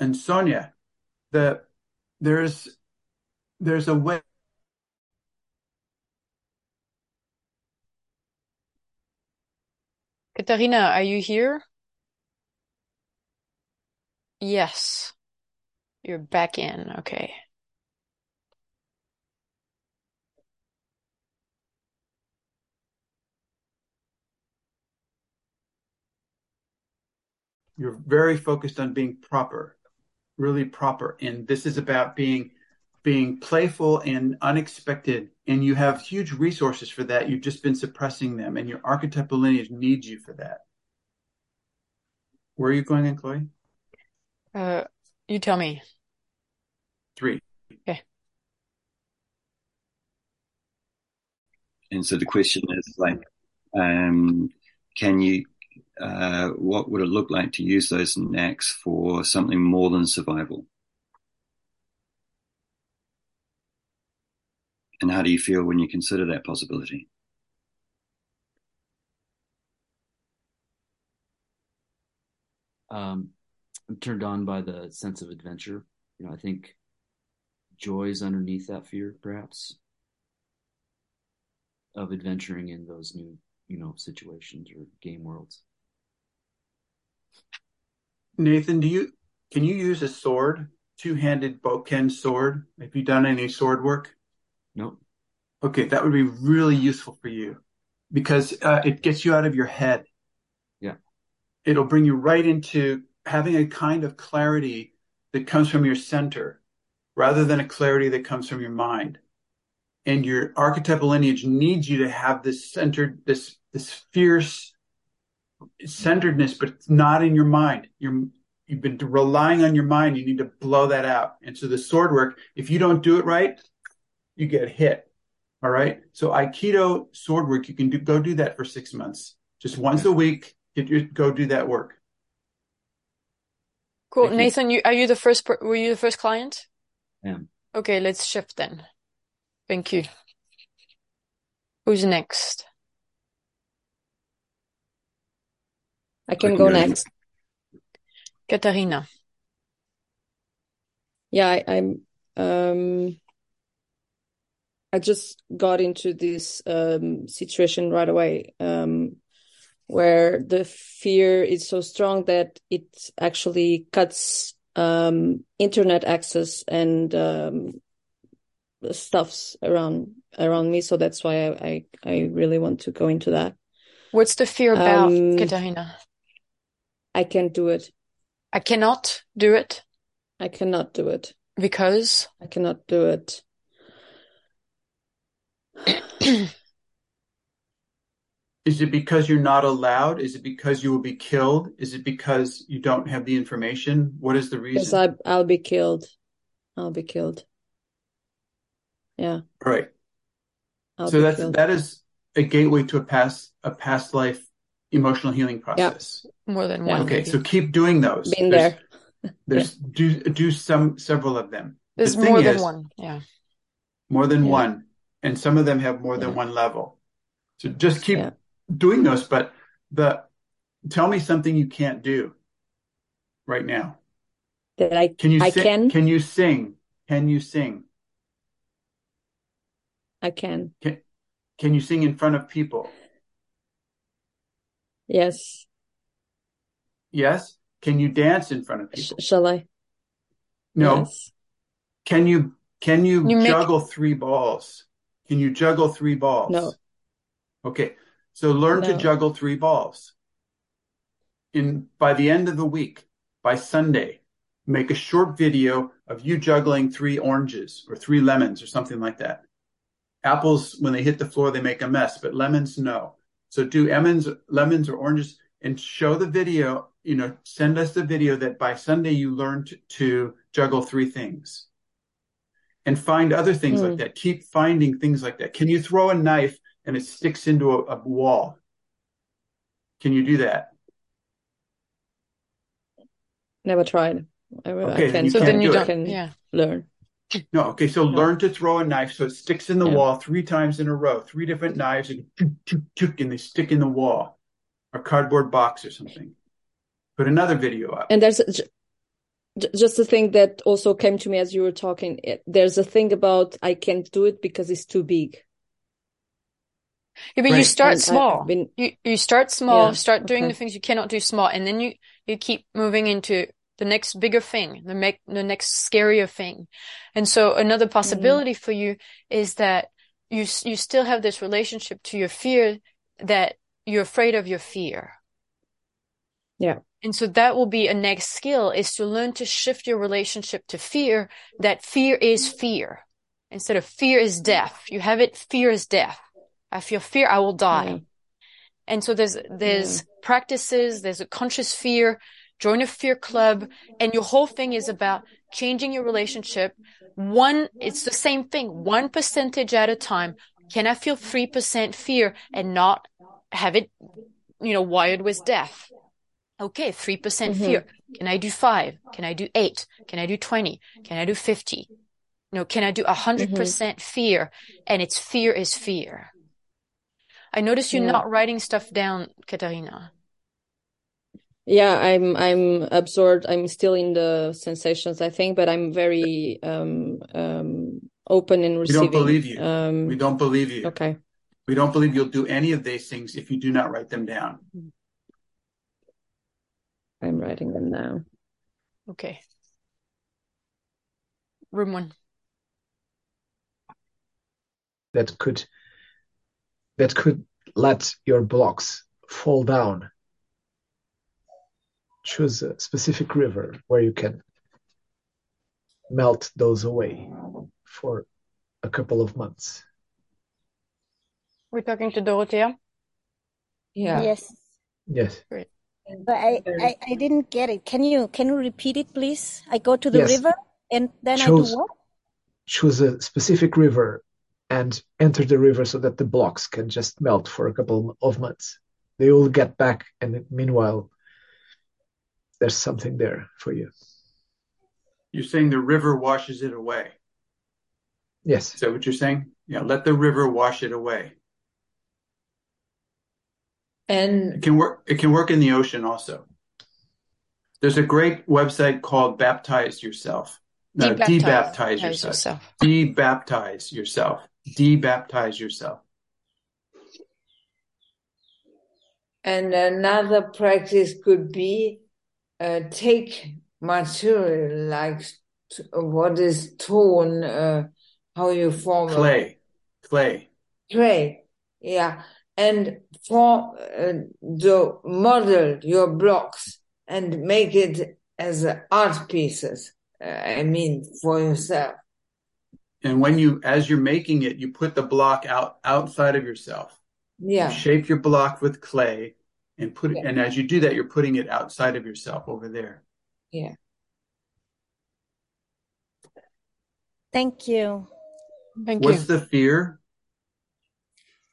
And Sonia, the there's there's a way. Katarina, are you here? Yes. You're back in. Okay. you're very focused on being proper, really proper. And this is about being being playful and unexpected. And you have huge resources for that. You've just been suppressing them, and your archetypal lineage needs you for that. Where are you going in, Chloe? Uh, you tell me. Three. Okay. And so the question is like, um, can you, uh, what would it look like to use those knacks for something more than survival? And how do you feel when you consider that possibility? Um, I'm turned on by the sense of adventure. You know, I think joy is underneath that fear, perhaps, of adventuring in those new, you know, situations or game worlds. Nathan, do you can you use a sword, two-handed bokken sword? Have you done any sword work? No. Okay, that would be really useful for you because uh, it gets you out of your head. Yeah. It'll bring you right into having a kind of clarity that comes from your center rather than a clarity that comes from your mind. And your archetypal lineage needs you to have this centered, this, this fierce centeredness, but it's not in your mind. You're, you've been relying on your mind. You need to blow that out. And so the sword work, if you don't do it right, you get hit. All right. So Aikido sword work, you can do, go do that for six months. Just once a week, get your, go do that work. Cool. Thank. Nathan, you, are you the first, were you the first client? am. Okay, let's shift then. Thank you. Who's next? I can go next. Katarina. Yeah, I, I'm um I just got into this um situation right away um where the fear is so strong that it actually cuts um internet access and um stuffs around around me so that's why I I, I really want to go into that. What's the fear about, Um, Katarina? I can't do it. I cannot do it I cannot do it. because I cannot do it. Is it because you're not allowed? Is it because you will be killed? Is it because you don't have the information? What is the Because reason? I I'll be killed. I'll be killed. Yeah, Right. I'll So be that's killed. that is a gateway to a past a past life emotional healing process. more than Yeah. one. Okay, maybe. so keep doing those. Been There's, there. there's do do some several of them. There's thing more than is, one. Yeah. more than Yeah. one, and some of them have more than Yeah. one level. So just keep Yeah. doing those. But the tell me something you can't do right now. That I Can you I sing? can Can you sing? Can you sing? I can. Can can you sing in front of people? Yes. Yes. Can you dance in front of Sh people? shall I? No. Yes. Can you can you You make juggle three balls? Can you juggle three balls? No. Okay. So learn to juggle three balls. In by the end of the week, by Sunday, make a short video of you juggling three oranges or three lemons or something like that. Apples, when they hit the floor, they make a mess, but lemons, no. So do lemons, lemons or oranges and show the video, you know, send us the video that by Sunday you learned to juggle three things and find other things like Mm. that. Keep finding things like that. Can you throw a knife and it sticks into a, a wall? Can you do that? Never tried. I, will- I Okay, then can you So can't then you do don't. it. can Yeah. learn. No, okay, so No. learn to throw a knife so it sticks in the Yeah. wall three times in a row, three different knives, and, and they stick in the wall, or cardboard box or something. Put another video up. And there's j- j- just a thing that also came to me as you were talking. It- There's a thing about I can't do it because it's too big. Yeah, but you start And small. Been You you start small, yeah, start doing the things you cannot do small, and then you you keep moving into the next bigger thing, the make the next scarier thing. And so another Mm-hmm. possibility for you is that you you still have this relationship to your fear that you're afraid of your fear. Yeah. And so that will be a next skill is to learn to shift your relationship to fear, that fear is fear. Instead of fear is death. You have it, fear is death. I feel fear, I will die. Yeah. And so there's there's practices, there's a conscious fear join a fear club, and your whole thing is about changing your relationship. One, it's the same thing, one percentage at a time. Can I feel 3% fear and not have it, you know, wired with death? Okay, 3% Mhm. fear. Can I do five? Can I do eight? Can I do 20? Can I do 50? No, can I do 100% fear? And it's fear is fear. I notice you're Yeah. not writing stuff down, Katarina. Yeah, I'm I'm absorbed. I'm still in the sensations, I think, but I'm very um um open in We don't believe you. Um, we don't believe you. okay. We don't believe you'll do any of these things if you do not write them down. I'm writing them now. Okay. Room one. that could that could let your blocks fall down. Choose a specific river where you can melt those away for a couple of months. We're talking to Dorothea. Yeah. Yes. Yes. Great. But I, I, I didn't get it. Can you can you repeat it, please? I go to the Yes. river and then I Choose do what? choose a specific river and enter the river so that the blocks can just melt for a couple of months. They will get back, and meanwhile, there's something there for you. You're saying the river washes it away. Yes. Is that what you're saying? Yeah, let the river wash it away. And It can work. It can work in the ocean also. There's a great website called Baptize Yourself. No, Debaptize debaptize yourself. yourself. Debaptize yourself. Debaptize yourself. And another practice could be uh, take material like t- what is torn, uh, how you form a- Clay, clay. clay, yeah, and form uh, the model your blocks and make it as art pieces. Uh, I mean, for yourself. And when you, as you're making it, you put the block out outside of yourself. Yeah. You shape your block with clay and put it, Yeah. and as you do that, you're putting it outside of yourself over there. Yeah. Thank you. Thank What's you. the fear?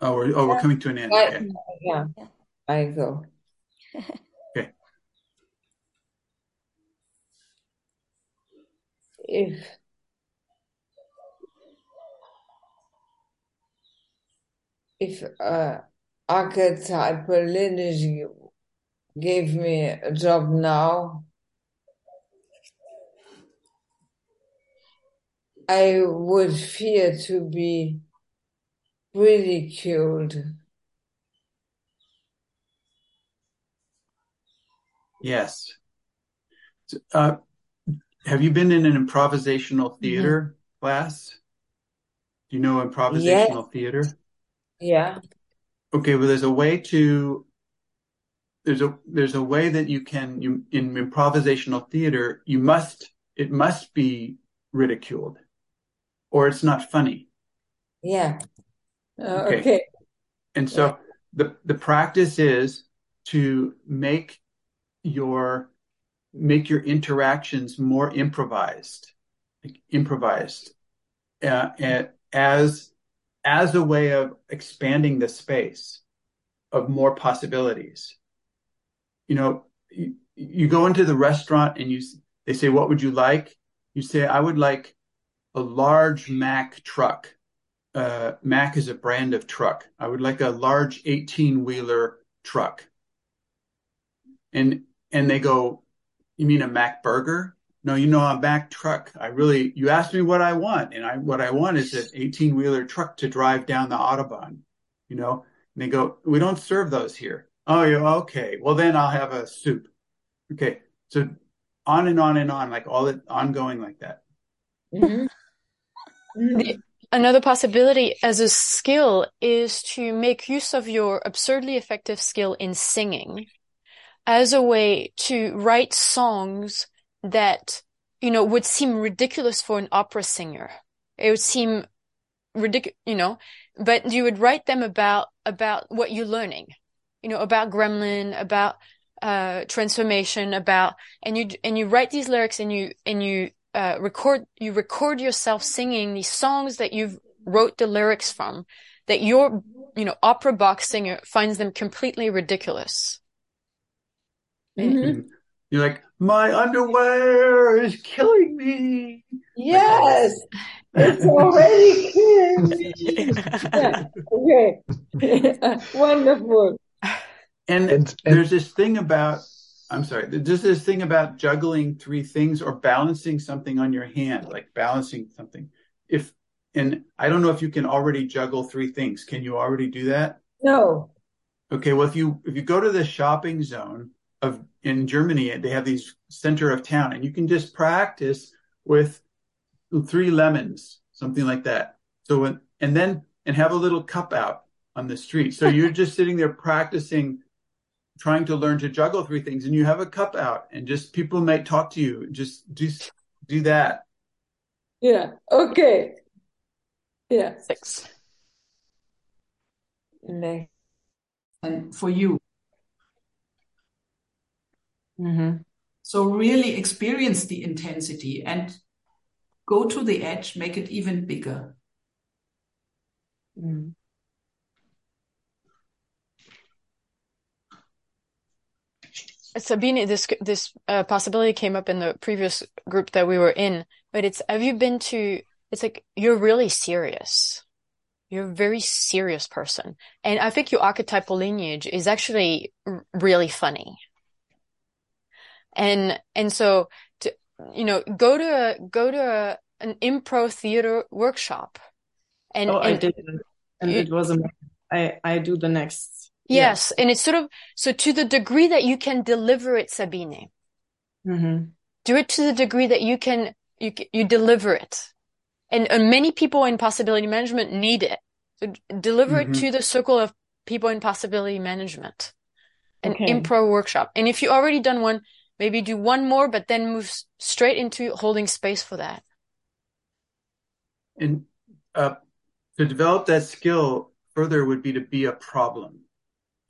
Oh, we're, oh, we're coming to an end. I- Okay. yeah, I go. Okay. If if uh, archetypal lineage gave me a job now, I would fear to be ridiculed. Yes. Uh, have you been in an improvisational theater class? Do you know improvisational theater? Yeah. Okay, well, there's a way to there's a there's a way that you can you in improvisational theater you must it must be ridiculed or it's not funny. Yeah. Uh, Okay. okay. And so the the practice is to make your make your interactions more improvised, like improvised, uh, and as as a way of expanding the space of more possibilities. You know, you, you go into the restaurant and you they say, "What would you like?" You say, "I would like a large Mack truck." Uh, Mack is a brand of truck. I would like a large 18 wheeler truck. And, and they go, you mean a Mack burger? No, you know, a Mack truck. I really, you asked me what I want. And I, what I want is an 18 wheeler truck to drive down the Autobahn, you know, and they go, we don't serve those here. Oh, yeah. Okay. Well, then I'll have a soup. Okay. So on and on and on, like all it ongoing like that. Mm-hmm. The, another possibility as a skill is to make use of your absurdly effective skill in singing as a way to write songs that, you know, would seem ridiculous for an opera singer. It would seem ridiculous, you know, but you would write them about, about what you're learning, you know, about Gremlin, about, uh, transformation about, and you, and you write these lyrics and you, and you, uh, record, you record yourself singing these songs that you've wrote the lyrics from, that your, you know, opera box singer finds them completely ridiculous. Mm-hmm. You're like, my underwear is killing me. Yes, it's already killing me. Okay, wonderful. And, and, there's this thing about, I'm sorry, there's this thing about juggling three things or balancing something on your hand, like balancing something. If, and I don't know if you can already juggle three things. Can you already do that? No. Okay. Well, if you, if you go to the shopping zone of, in Germany, they have these center of town and you can just practice with three lemons, something like that. So when, and then, and have a little cup out on the street. So you're just sitting there practicing trying to learn to juggle three things and you have a cup out and just people might talk to you. Just do do that. Yeah. Okay. Yeah. Six. No. and for you. Mm-hmm. so really experience the intensity and go to the edge make it even bigger. Mm. Sabine, this this uh, possibility came up in the previous group that we were in, but it's have you been to? It's like you're really serious. You're a very serious person, and I think your archetypal lineage is actually r- really funny. And and so to you know go to a, go to a, an improv theater workshop, and oh, and, I did, and it was amazing. I I do the next Yes. And it's sort of, so to the degree that you can deliver it, Sabine, mm-hmm. do it to the degree that you can, you, you deliver it. And, and many people in possibility management need it. So deliver mm-hmm. it to the circle of people in possibility management. An okay. improv workshop. And if you already done one, maybe do one more, but then move straight into holding space for that. And, uh, to develop that skill further would be to be a problem.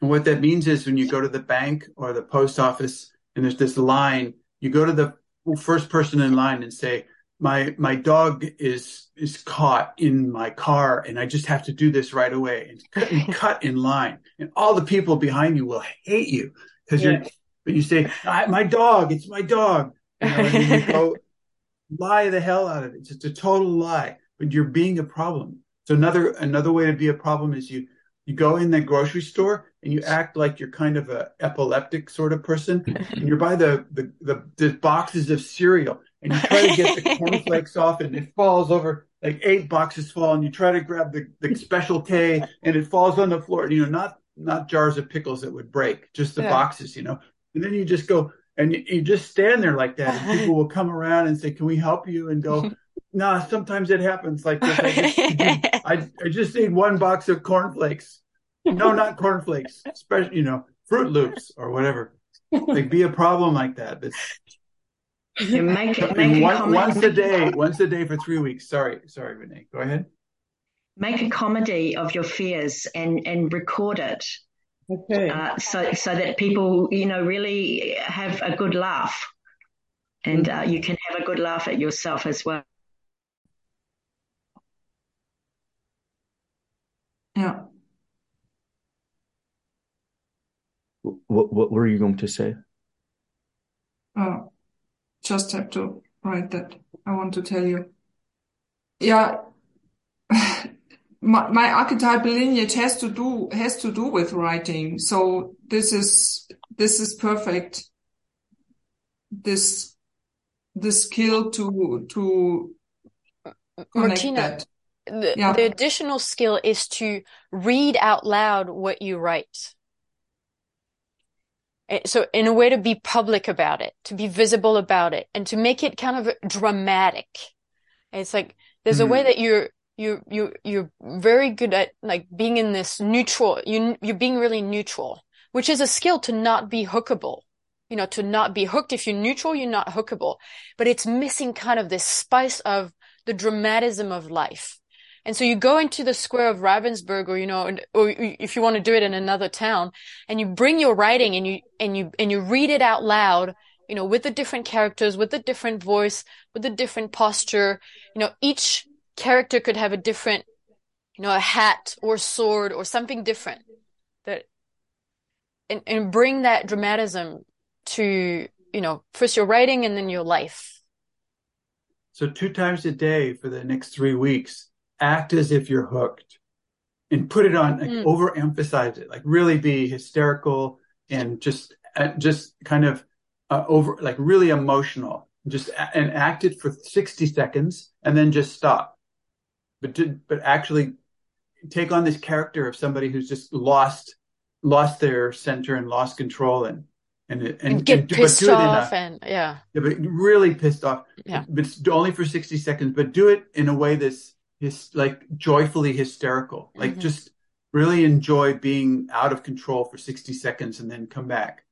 And what that means is when you go to the bank or the post office and there's this line, you go to the first person in line and say, my, my dog is, is caught in my car and I just have to do this right away and cut, and cut in line. And all the people behind you will hate you because yeah. you're, but you say, my dog, it's my dog. You know, and you go lie the hell out of it. It's just a total lie, but you're being a problem. So another, another way to be a problem is you, you go in the grocery store and you act like you're kind of a epileptic sort of person and you're by the, the, the, the boxes of cereal and you try to get the cornflakes off and it falls over like eight boxes fall and you try to grab the, the special K and it falls on the floor, you know, not, not jars of pickles that would break, just the yeah. boxes, you know, and then you just go and you, you just stand there like that and people will come around and say, can we help you? And go, nah, sometimes it happens like this. I just, I, I just need one box of cornflakes no, not cornflakes, especially you know Fruit Loops or whatever. Like be a problem like that. That's you make it, make one, once a day, once a day for three weeks. Sorry, sorry, Renee. Go ahead. Make a comedy of your fears and and record it. Okay. Uh, so so that people you know really have a good laugh, and uh, you can have a good laugh at yourself as well. Yeah. What what were you going to say? Oh, just have to write that. I want to tell you. Yeah, my, my archetypal lineage has to do has to do with writing. So this is this is perfect. This the skill to to Martina, the, yeah. the additional skill is to read out loud what you write. Eh, so in a way to be public about it, to be visible about it and to make it kind of dramatic. It's like there's mm-hmm. a way mm-hmm. that you're you you you're very good at like being in this neutral you you're being really neutral which is a skill to not be hookable you know to not be hooked if you're neutral you're not hookable but it's missing kind of this spice of the dramatism of life And so you go into the square of Ravensburg or, you know, or if you want to do it in another town and you bring your writing and you, and you, and you read it out loud, you know, with the different characters, with the different voice, with the different posture, you know, each character could have a different, you know, a hat or sword or something different that, and, and bring that dramatism to, you know, first your writing and then your life. So two times a day for the next three weeks, act as if you're hooked and put it on, like Mm. overemphasize it, like really be hysterical and just, uh, just kind of uh, over, like really emotional. Just and act it for 60 seconds and then just stop. But, do, but actually take on this character of somebody who's just lost, lost their center and lost control and, and, and, And get but pissed off and, yeah. yeah, but really pissed off. Yeah. But only for 60 seconds, but do it in a way that's his, like joyfully hysterical. Like Mhm. just really enjoy being out of control for 60 seconds and then come back.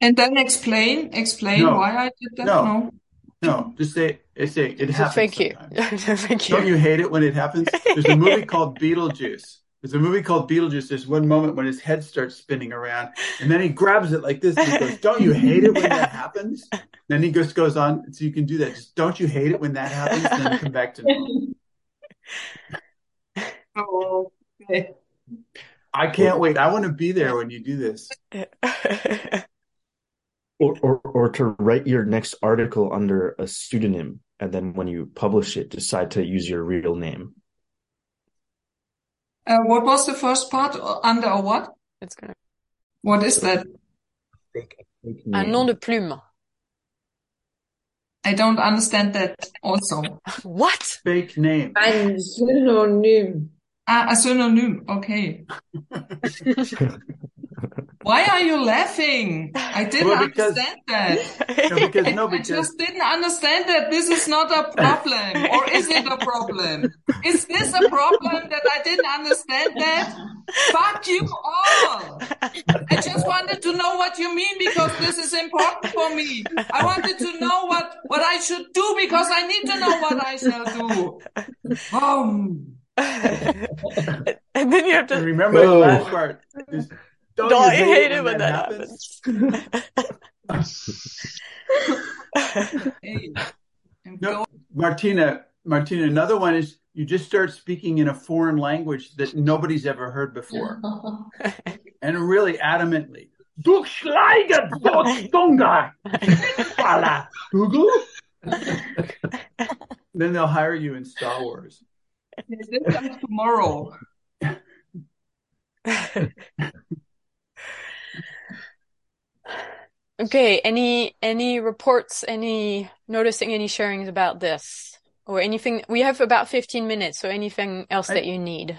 And then explain, explain No. why I did that. No. No. No, just say, say it So happens. thank you. sometimes. thank you. Don't you hate it when it happens? There's a movie called Beetlejuice. There's a movie called Beetlejuice. There's one moment when his head starts spinning around, and then he grabs it like this. And he goes, "Don't you hate it when that happens?" Then he just goes on. So you can do that. Just don't you hate it when that happens? Then come back to me. Oh, okay. I can't wait. I want to be there when you do this. Or, or or to write your next article under a pseudonym, and then when you publish it, decide to use your real name. Uh, what was the first part? Under a what? It's gonna. What is that? Un nom de plume. I don't understand that also. What? Fake name. Ein Synonym. Ah, a synonym. Okay. Why are you laughing? I didn't Well, because- understand that. No, because no, I just didn't understand that this is not a problem. Or is it a problem? Is this a problem that I didn't understand that? Fuck you all. I just wanted to know what you mean because this is important for me. I wanted to know what, what I should do because I need to know what I shall do. Um, And then you have to remember the Oh. last part. Just, don't, Don't you you hate it when that happens? hey, No, Martina, Martina, another one is you just start speaking in a foreign language that nobody's ever heard before. and really adamantly. Du Schleiger, Dunga, Google. Then they'll hire you in Star Wars. this comes tomorrow. Okay, any any reports, any noticing any sharings about this? Or anything we have about 15 minutes, so anything else I- that you need.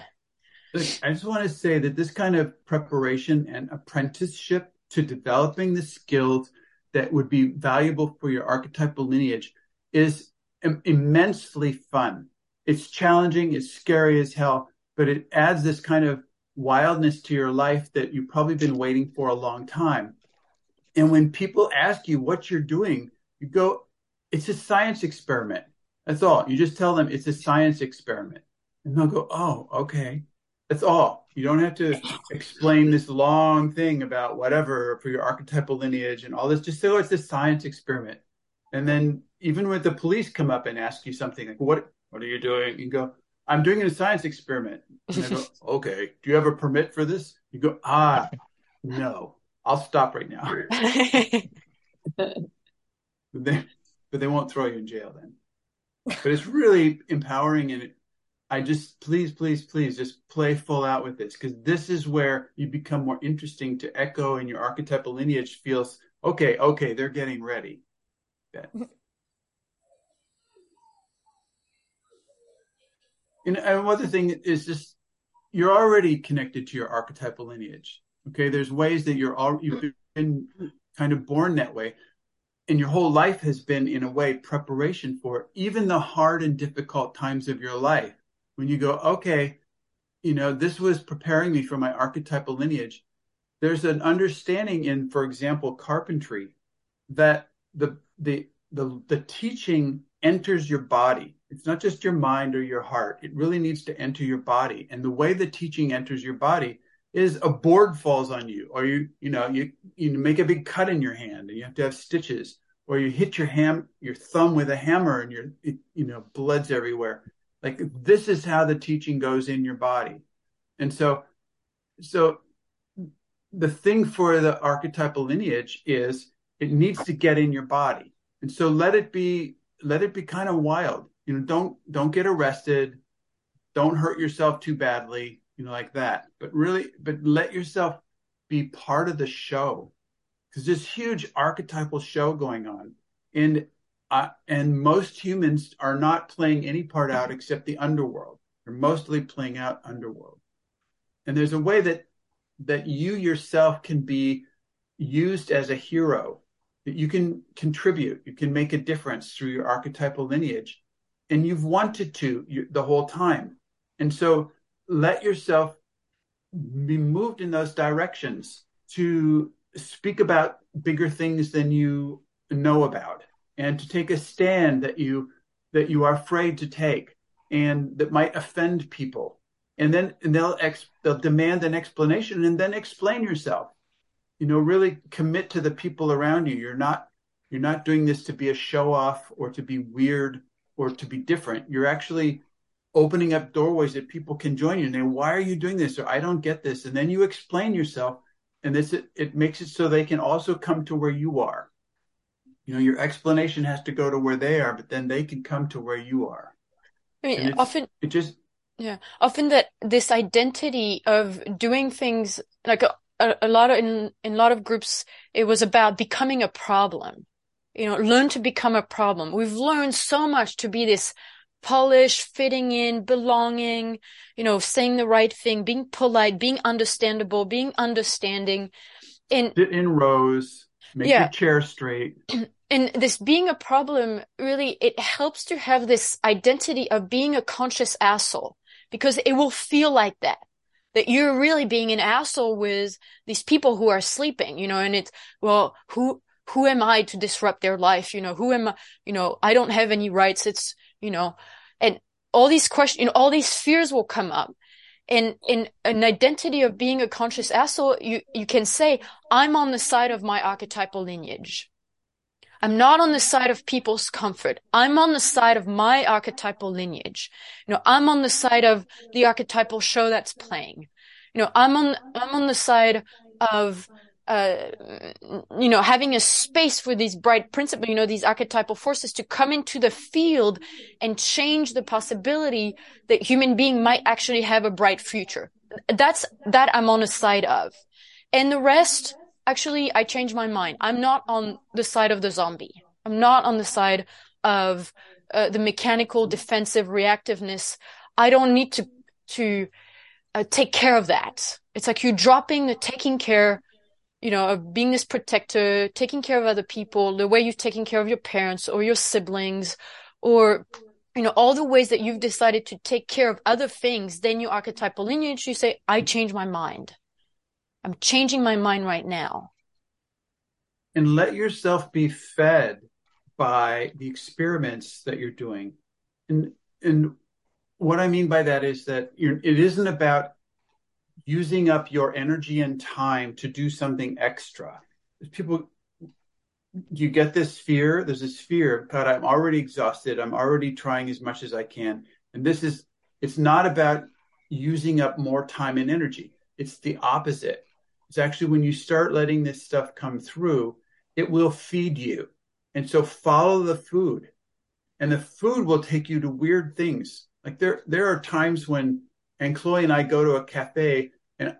I just want to say that this kind of preparation and apprenticeship to developing the skills that would be valuable for your archetypal lineage is im- immensely fun. It's challenging, it's scary as hell, but it adds this kind of wildness to your life that you've probably been waiting for a long time. And when people ask you what you're doing, you go, it's a science experiment. That's all. You just tell them it's a science experiment. And they'll go, oh, okay. That's all. You don't have to explain this long thing about whatever for your archetypal lineage and all this. Just say, oh, it's a science experiment. And then even when the police come up and ask you something like, what, what are you doing? You go, I'm doing a science experiment. And I go, okay. Do you have a permit for this? You go, ah, no. I'll stop right now. But they, but they won't throw you in jail then. But it's really empowering and it, I just please, please, please just play full out with this because this is where you become more interesting to ECCO and your archetypal lineage feels okay, okay, they're getting ready. Yeah. And, and one other thing is just you're already connected to your archetypal lineage. Okay, there's ways that you're all you've been kind of born that way, and your whole life has been in a way preparation for it. Even the hard and difficult times of your life, when you go, okay, you know, this was preparing me for my archetypal lineage. There's an understanding in, for example, carpentry, that the the the the teaching enters your body. It's not just your mind or your heart. It really needs to enter your body. And the way the teaching enters your body is a board falls on you, or you, you know, you, you make a big cut in your hand and you have to have stitches, or you hit your ham, your thumb with a hammer and your, you know, blood's everywhere. Like this is how the teaching goes in your body. And so, so the thing for the archetypal lineage is it needs to get in your body. And so let it be, let it be kind of wild. You know, don't, don't get arrested. Don't hurt yourself too badly, you know, like that. But really, but let yourself be part of the show because there's this huge archetypal show going on. And, uh, and most humans are not playing any part out except the underworld. They're mostly playing out underworld. And there's a way that that you yourself can be used as a hero, that you can contribute, you can make a difference through your archetypal lineage. And you've wanted to you, the whole time. And so let yourself be moved in those directions to speak about bigger things than you know about and to take a stand that you that you are afraid to take and that might offend people. And then and they'll ex, they'll demand an explanation and then explain yourself. You know really commit to the people around you. You're not you're not doing this to be a show off or to be weird or to be different. You're actually opening up doorways that people can join you and then why are you doing this? Or i don't get this. And then you explain yourself and this it, it makes it so they can also come to where you are. You know your explanation has to go to where they are but then they can come to where you are. I mean, often it just yeah, often that this identity of doing things like a, a, a, lot of in in a lot of groups, it was about becoming a problem. You know, learn to become a problem. We've learned so much to be this polished, fitting in, belonging. You know, saying the right thing, being polite, being understandable, being understanding. And sit in rows, make Yeah. your chair straight. and this being a problem really it helps to have this identity of being a conscious asshole because it will feel like that that you're really being an asshole with these people who are sleeping you know and it's well who who am i to disrupt their life you know who am i you know i don't have any rights it's you know all these questions you know all these fears will come up and in an identity of being a conscious asshole you you can say i'm on the side of my archetypal lineage I'm not on the side of people's comfort. I'm on the side of my archetypal lineage. You know, I'm on the side of the archetypal show that's playing. You know, I'm on, I'm on the side of, uh, you know, having a space for these bright principles, you know, these archetypal forces to come into the field and change the possibility that human being might actually have a bright future. That's, that I'm on the side of. And the rest, actually, I changed my mind. I'm not on the side of the zombie. I'm not on the side of uh, the mechanical defensive reactiveness. I don't need to to uh, take care of that. It's like you're dropping the taking care, you know, of being this protector, taking care of other people, the way you've taken care of your parents or your siblings, or you know, all the ways that you've decided to take care of other things. Then your archetypal lineage, you say, I change my mind. I'm changing my mind right now. and let yourself be fed by the experiments that you're doing. And and what I mean by that is that it isn't about using up your energy and time to do something extra. People, you get this fear. There's this fear. of God, I'm already exhausted. I'm already trying as much as I can. And this is. It's not about using up more time and energy. It's the opposite. It's actually when you start letting this stuff come through, it will feed you. And so follow the food. And the food will take you to weird things. Like there there are times when and Chloe and I go to a cafe and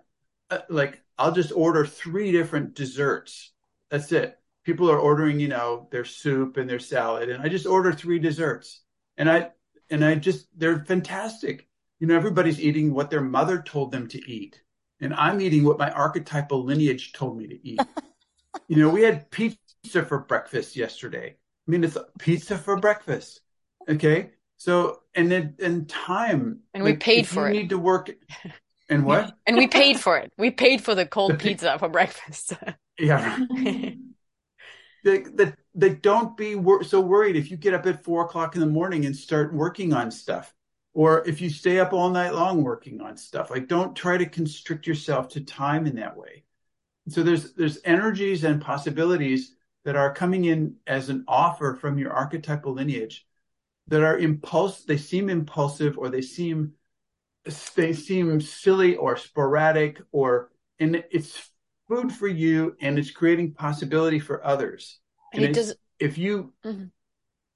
uh, like I'll just order three different desserts. That's it. People are ordering, you know, their soup and their salad and I just order three desserts. And I and I just they're fantastic. You know, everybody's eating what their mother told them to eat. And I'm eating what my archetypal lineage told me to eat. you know, we had pizza for breakfast yesterday. I mean, it's pizza for breakfast. Okay. So, and then, and time. And we paid for you it. need to work. And what? And we paid for it. We paid for the cold pizza for breakfast. Yeah. the, the, like don't be wor- so worried if you get up at four o'clock in the morning and start working on stuff or if you stay up all night long working on stuff like don't try to constrict yourself to time in that way so there's there's energies and possibilities that are coming in as an offer from your archetypal lineage that are impulse they seem impulsive or they seem they seem silly or sporadic or and it's food for you and it's creating possibility for others And it does- if you Mhm.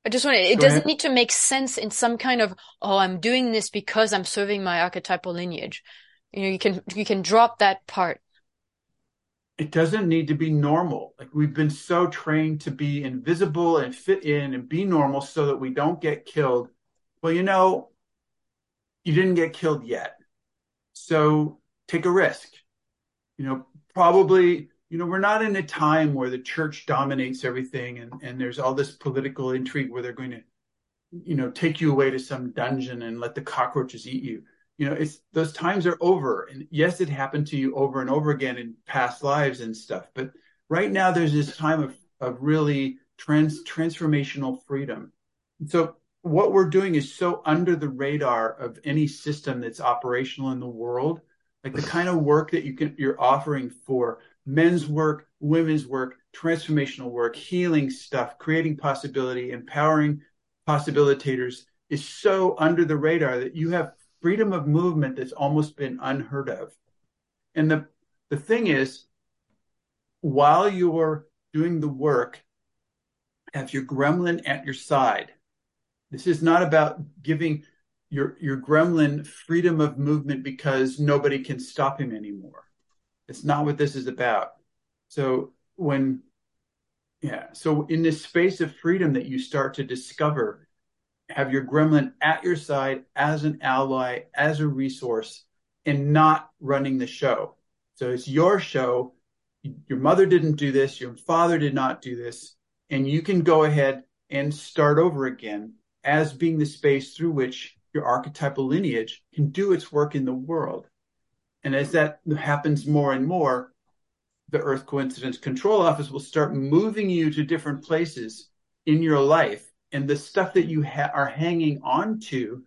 I just want to, it Go doesn't ahead. need to make sense in some kind of, oh, I'm doing this because I'm serving my archetypal lineage. You know, you can, you can drop that part. It doesn't need to be normal. Like we've been so trained to be invisible and fit in and be normal so that we don't get killed. Well, you know, you didn't get killed yet. So take a risk. You know, probably, you know, we're not in a time where the church dominates everything and, and there's all this political intrigue where they're going to, you know, take you away to some dungeon and let the cockroaches eat you. You know, it's those times are over. And yes, it happened to you over and over again in past lives and stuff. But right now there's this time of, of really trans transformational freedom. So what we're doing is so under the radar of any system that's operational in the world, like the kind of work that you can you're offering for men's work, women's work, transformational work, healing stuff, creating possibility, empowering possibilitators is so under the radar that you have freedom of movement that's almost been unheard of. And the the thing is, while you're doing the work, have your gremlin at your side. This is not about giving your your gremlin freedom of movement because nobody can stop him anymore. It's not what this is about. So when yeah, so in this space of freedom that you start to discover, have your gremlin at your side as an ally, as a resource, and not running the show. So it's your show. Your mother didn't do this, your father did not do this, and you can go ahead and start over again as being the space through which your archetypal lineage can do its work in the world. And as that happens more and more, the Earth Coincidence Control Office will start moving you to different places in your life. And the stuff that you ha- are hanging on to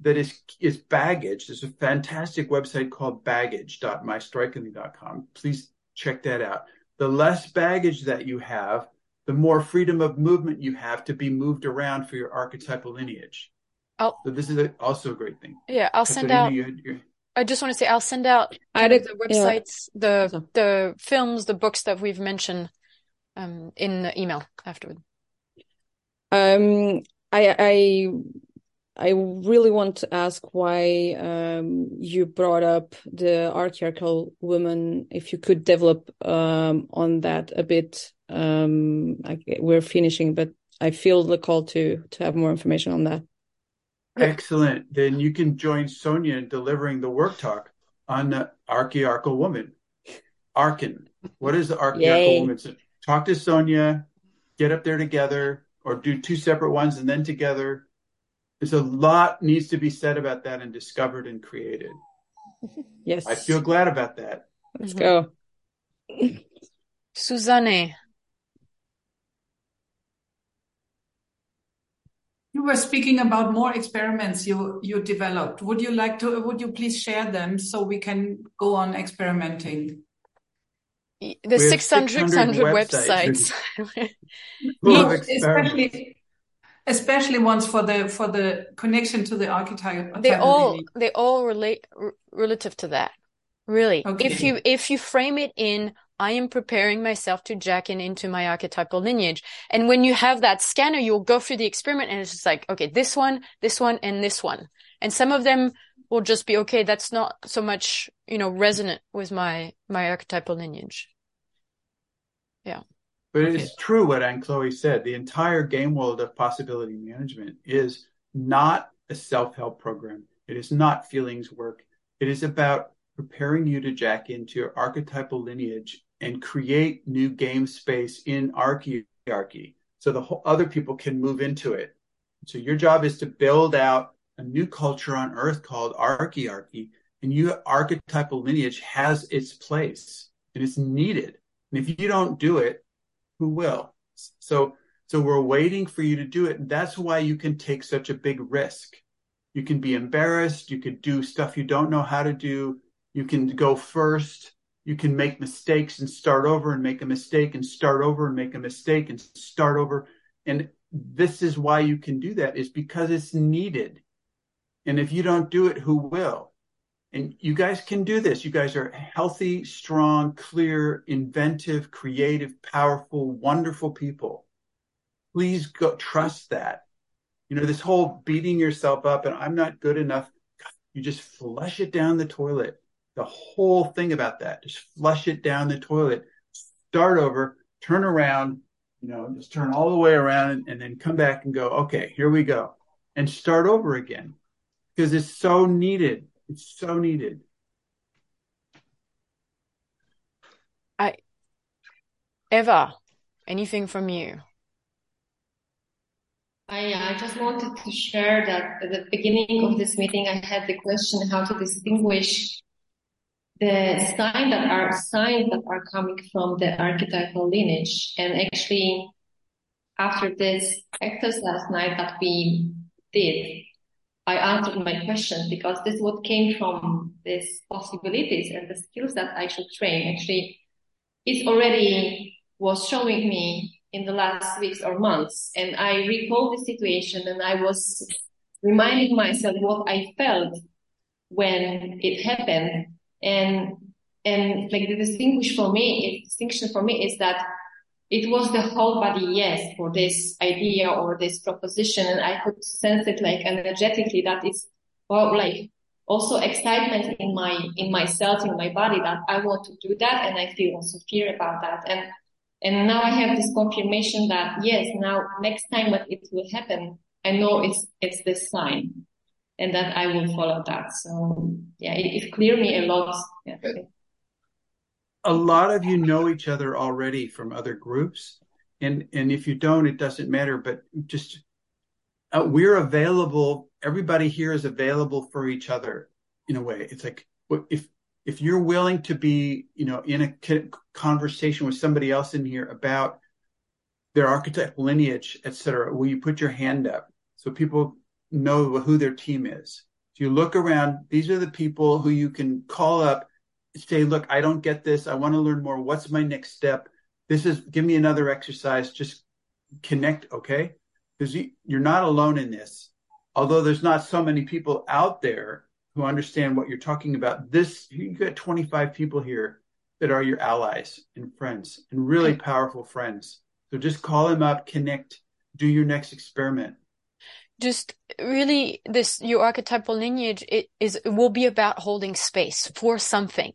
that is, is baggage. There's a fantastic website called baggage.mystrikingly.com. Please check that out. The less baggage that you have, the more freedom of movement you have to be moved around for your archetypal lineage. Oh. So this is a, also a great thing. Yeah, I'll send out. you had your- I just want to say I'll send out I kind of did- the yeah. websites, the the films, the books that we've mentioned um, in the email afterward. Um, I I I really want to ask why um you brought up the archaeological woman. If you could develop um on that a bit. Um, I, we're finishing, but I feel the call to to have more information on that. Excellent. Then you can join Sonia in delivering the work talk on the archiarchal woman. Arkin. What is the archiarchal Yay. woman? So talk to Sonia, get up there together, or do two separate ones and then together. There's a lot needs to be said about that and discovered and created. Yes. I feel glad about that. Let's go. Suzanne, You were speaking about more experiments you you developed. Would you like to? Would you please share them so we can go on experimenting? The We 600, 600 websites. websites. Full of No, experiments. especially especially ones for the for the connection to the archetype. they all they all relate r- relative to that. Really, Okay. if you if you frame it in, I am preparing myself to jack in into my archetypal lineage, and when you have that scanner, you'll go through the experiment, and it's just like, okay, this one, this one, and this one, and some of them will just be okay. That's not so much, you know, resonant with my my archetypal lineage. Yeah. But it's true what Anne Chloe said. The entire game world of possibility management is not a self-help program. It is not feelings work. It is about preparing you to jack into your archetypal lineage and create new game space in archiarchy so the whole other people can move into it. So your job is to build out a new culture on earth called archiarchy and your archetypal lineage has its place and it's needed. And if you don't do it, who will? So So we're waiting for you to do it. That's why you can take such a big risk. You can be embarrassed. You could do stuff you don't know how to do. You can go first. You can make mistakes and start over and make a mistake and start over and make a mistake and start over. And this is why you can do that is because it's needed. And if you don't do it, who will? And you guys can do this. You guys are healthy, strong, clear, inventive, creative, powerful, wonderful people. Please go trust that. You know, this whole beating yourself up and I'm not good enough. You just flush it down the toilet. The whole thing about that, just flush it down the toilet, start over, turn around, you know, just turn all the way around and, and then come back and go, okay, here we go and start over again because it's so needed. It's so needed. I, ever anything from you? I uh, just wanted to share that at the beginning of this meeting, I had the question how to distinguish the signs that are signs that are coming from the archetypal lineage. And actually, after this exercise last night that we did, I answered my question because this what came from these possibilities and the skills that I should train. Actually, it already was showing me in the last weeks or months. And I recall the situation and I was reminding myself what I felt when it happened. And, and like the distinguish for me, distinction for me is that it was the whole body yes for this idea or this proposition. And I could sense it like energetically that it's, well, like also excitement in my, in myself, in my body that I want to do that. And I feel also fear about that. And and now I have this confirmation that yes, now next time when it will happen, I know it's, it's this sign and that I will follow that. So yeah, it, it cleared me a lot. Yeah. A lot of you know each other already from other groups. And, and if you don't, it doesn't matter, but just, uh, we're available. Everybody here is available for each other in a way. It's like, if, if you're willing to be, you know, in a conversation with somebody else in here about their archetypal lineage, et cetera, will you put your hand up so people know who their team is? If you look around, these are the people who you can call up, say, look, I don't get this. I want to learn more. What's my next step? This is, give me another exercise. Just connect. Okay. Because you're not alone in this. Although there's not so many people out there who understand what you're talking about. This, you got 25 people here that are your allies and friends and really powerful friends. So just call them up, connect, do your next experiment. Just really this, your archetypal lineage, it is, it will be about holding space for something.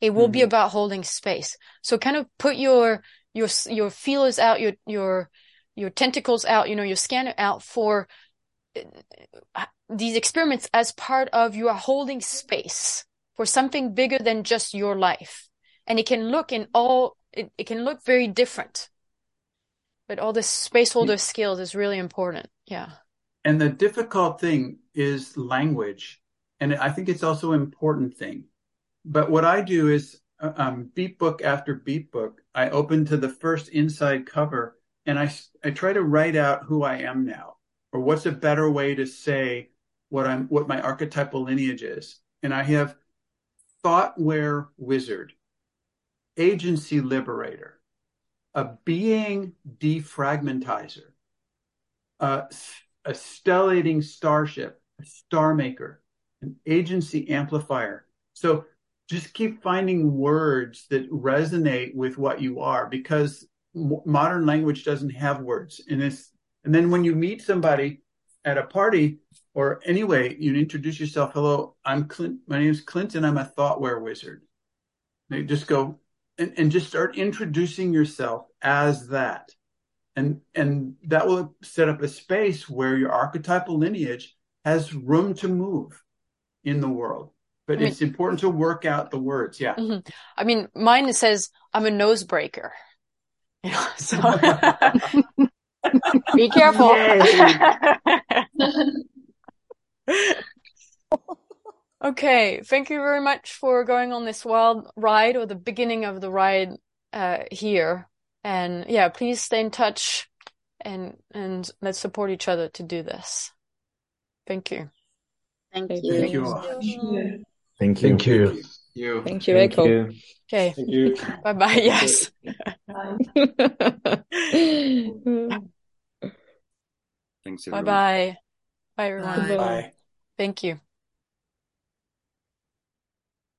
It will mm-hmm. be about holding space. So kind of put your, your, your feelers out, your, your, your tentacles out, you know, your scanner out for these experiments as part of you are holding space for something bigger than just your life. And it can look in all, it, it can look very different. But all this space holder skills is really important. Yeah. And the difficult thing is language. And I think it's also an important thing. But what I do is uh, um, Beep Book after Beep Book, I open to the first inside cover and I, I try to write out who I am now or what's a better way to say what I'm what my archetypal lineage is. And I have thoughtware wizard, agency liberator, a being defragmentizer, a, a stellating starship, a star maker, an agency amplifier. So just keep finding words that resonate with what you are because modern language doesn't have words and it's and then when you meet somebody at a party or anyway, you introduce yourself. Hello, I'm Clint. My name is Clinton. I'm a thoughtware wizard. They just go and, and just start introducing yourself as that. And, and that will set up a space where your archetypal lineage has room to move in the world. But I mean, it's important to work out the words. Yeah. Mm-hmm. I mean, mine says I'm a nose breaker. You know, so Be careful. okay. Thank you very much for going on this wild ride or the beginning of the ride uh, here. And yeah, please stay in touch and and let's support each other to do this. Thank you. Thank Thank you. Thank you. Thank you. Thank you. You. Thank you, Thank Echo. you. Okay. Thank you. Bye bye. Yes. Thanks, Bye everyone. bye. Bye everyone. Bye. Thank you.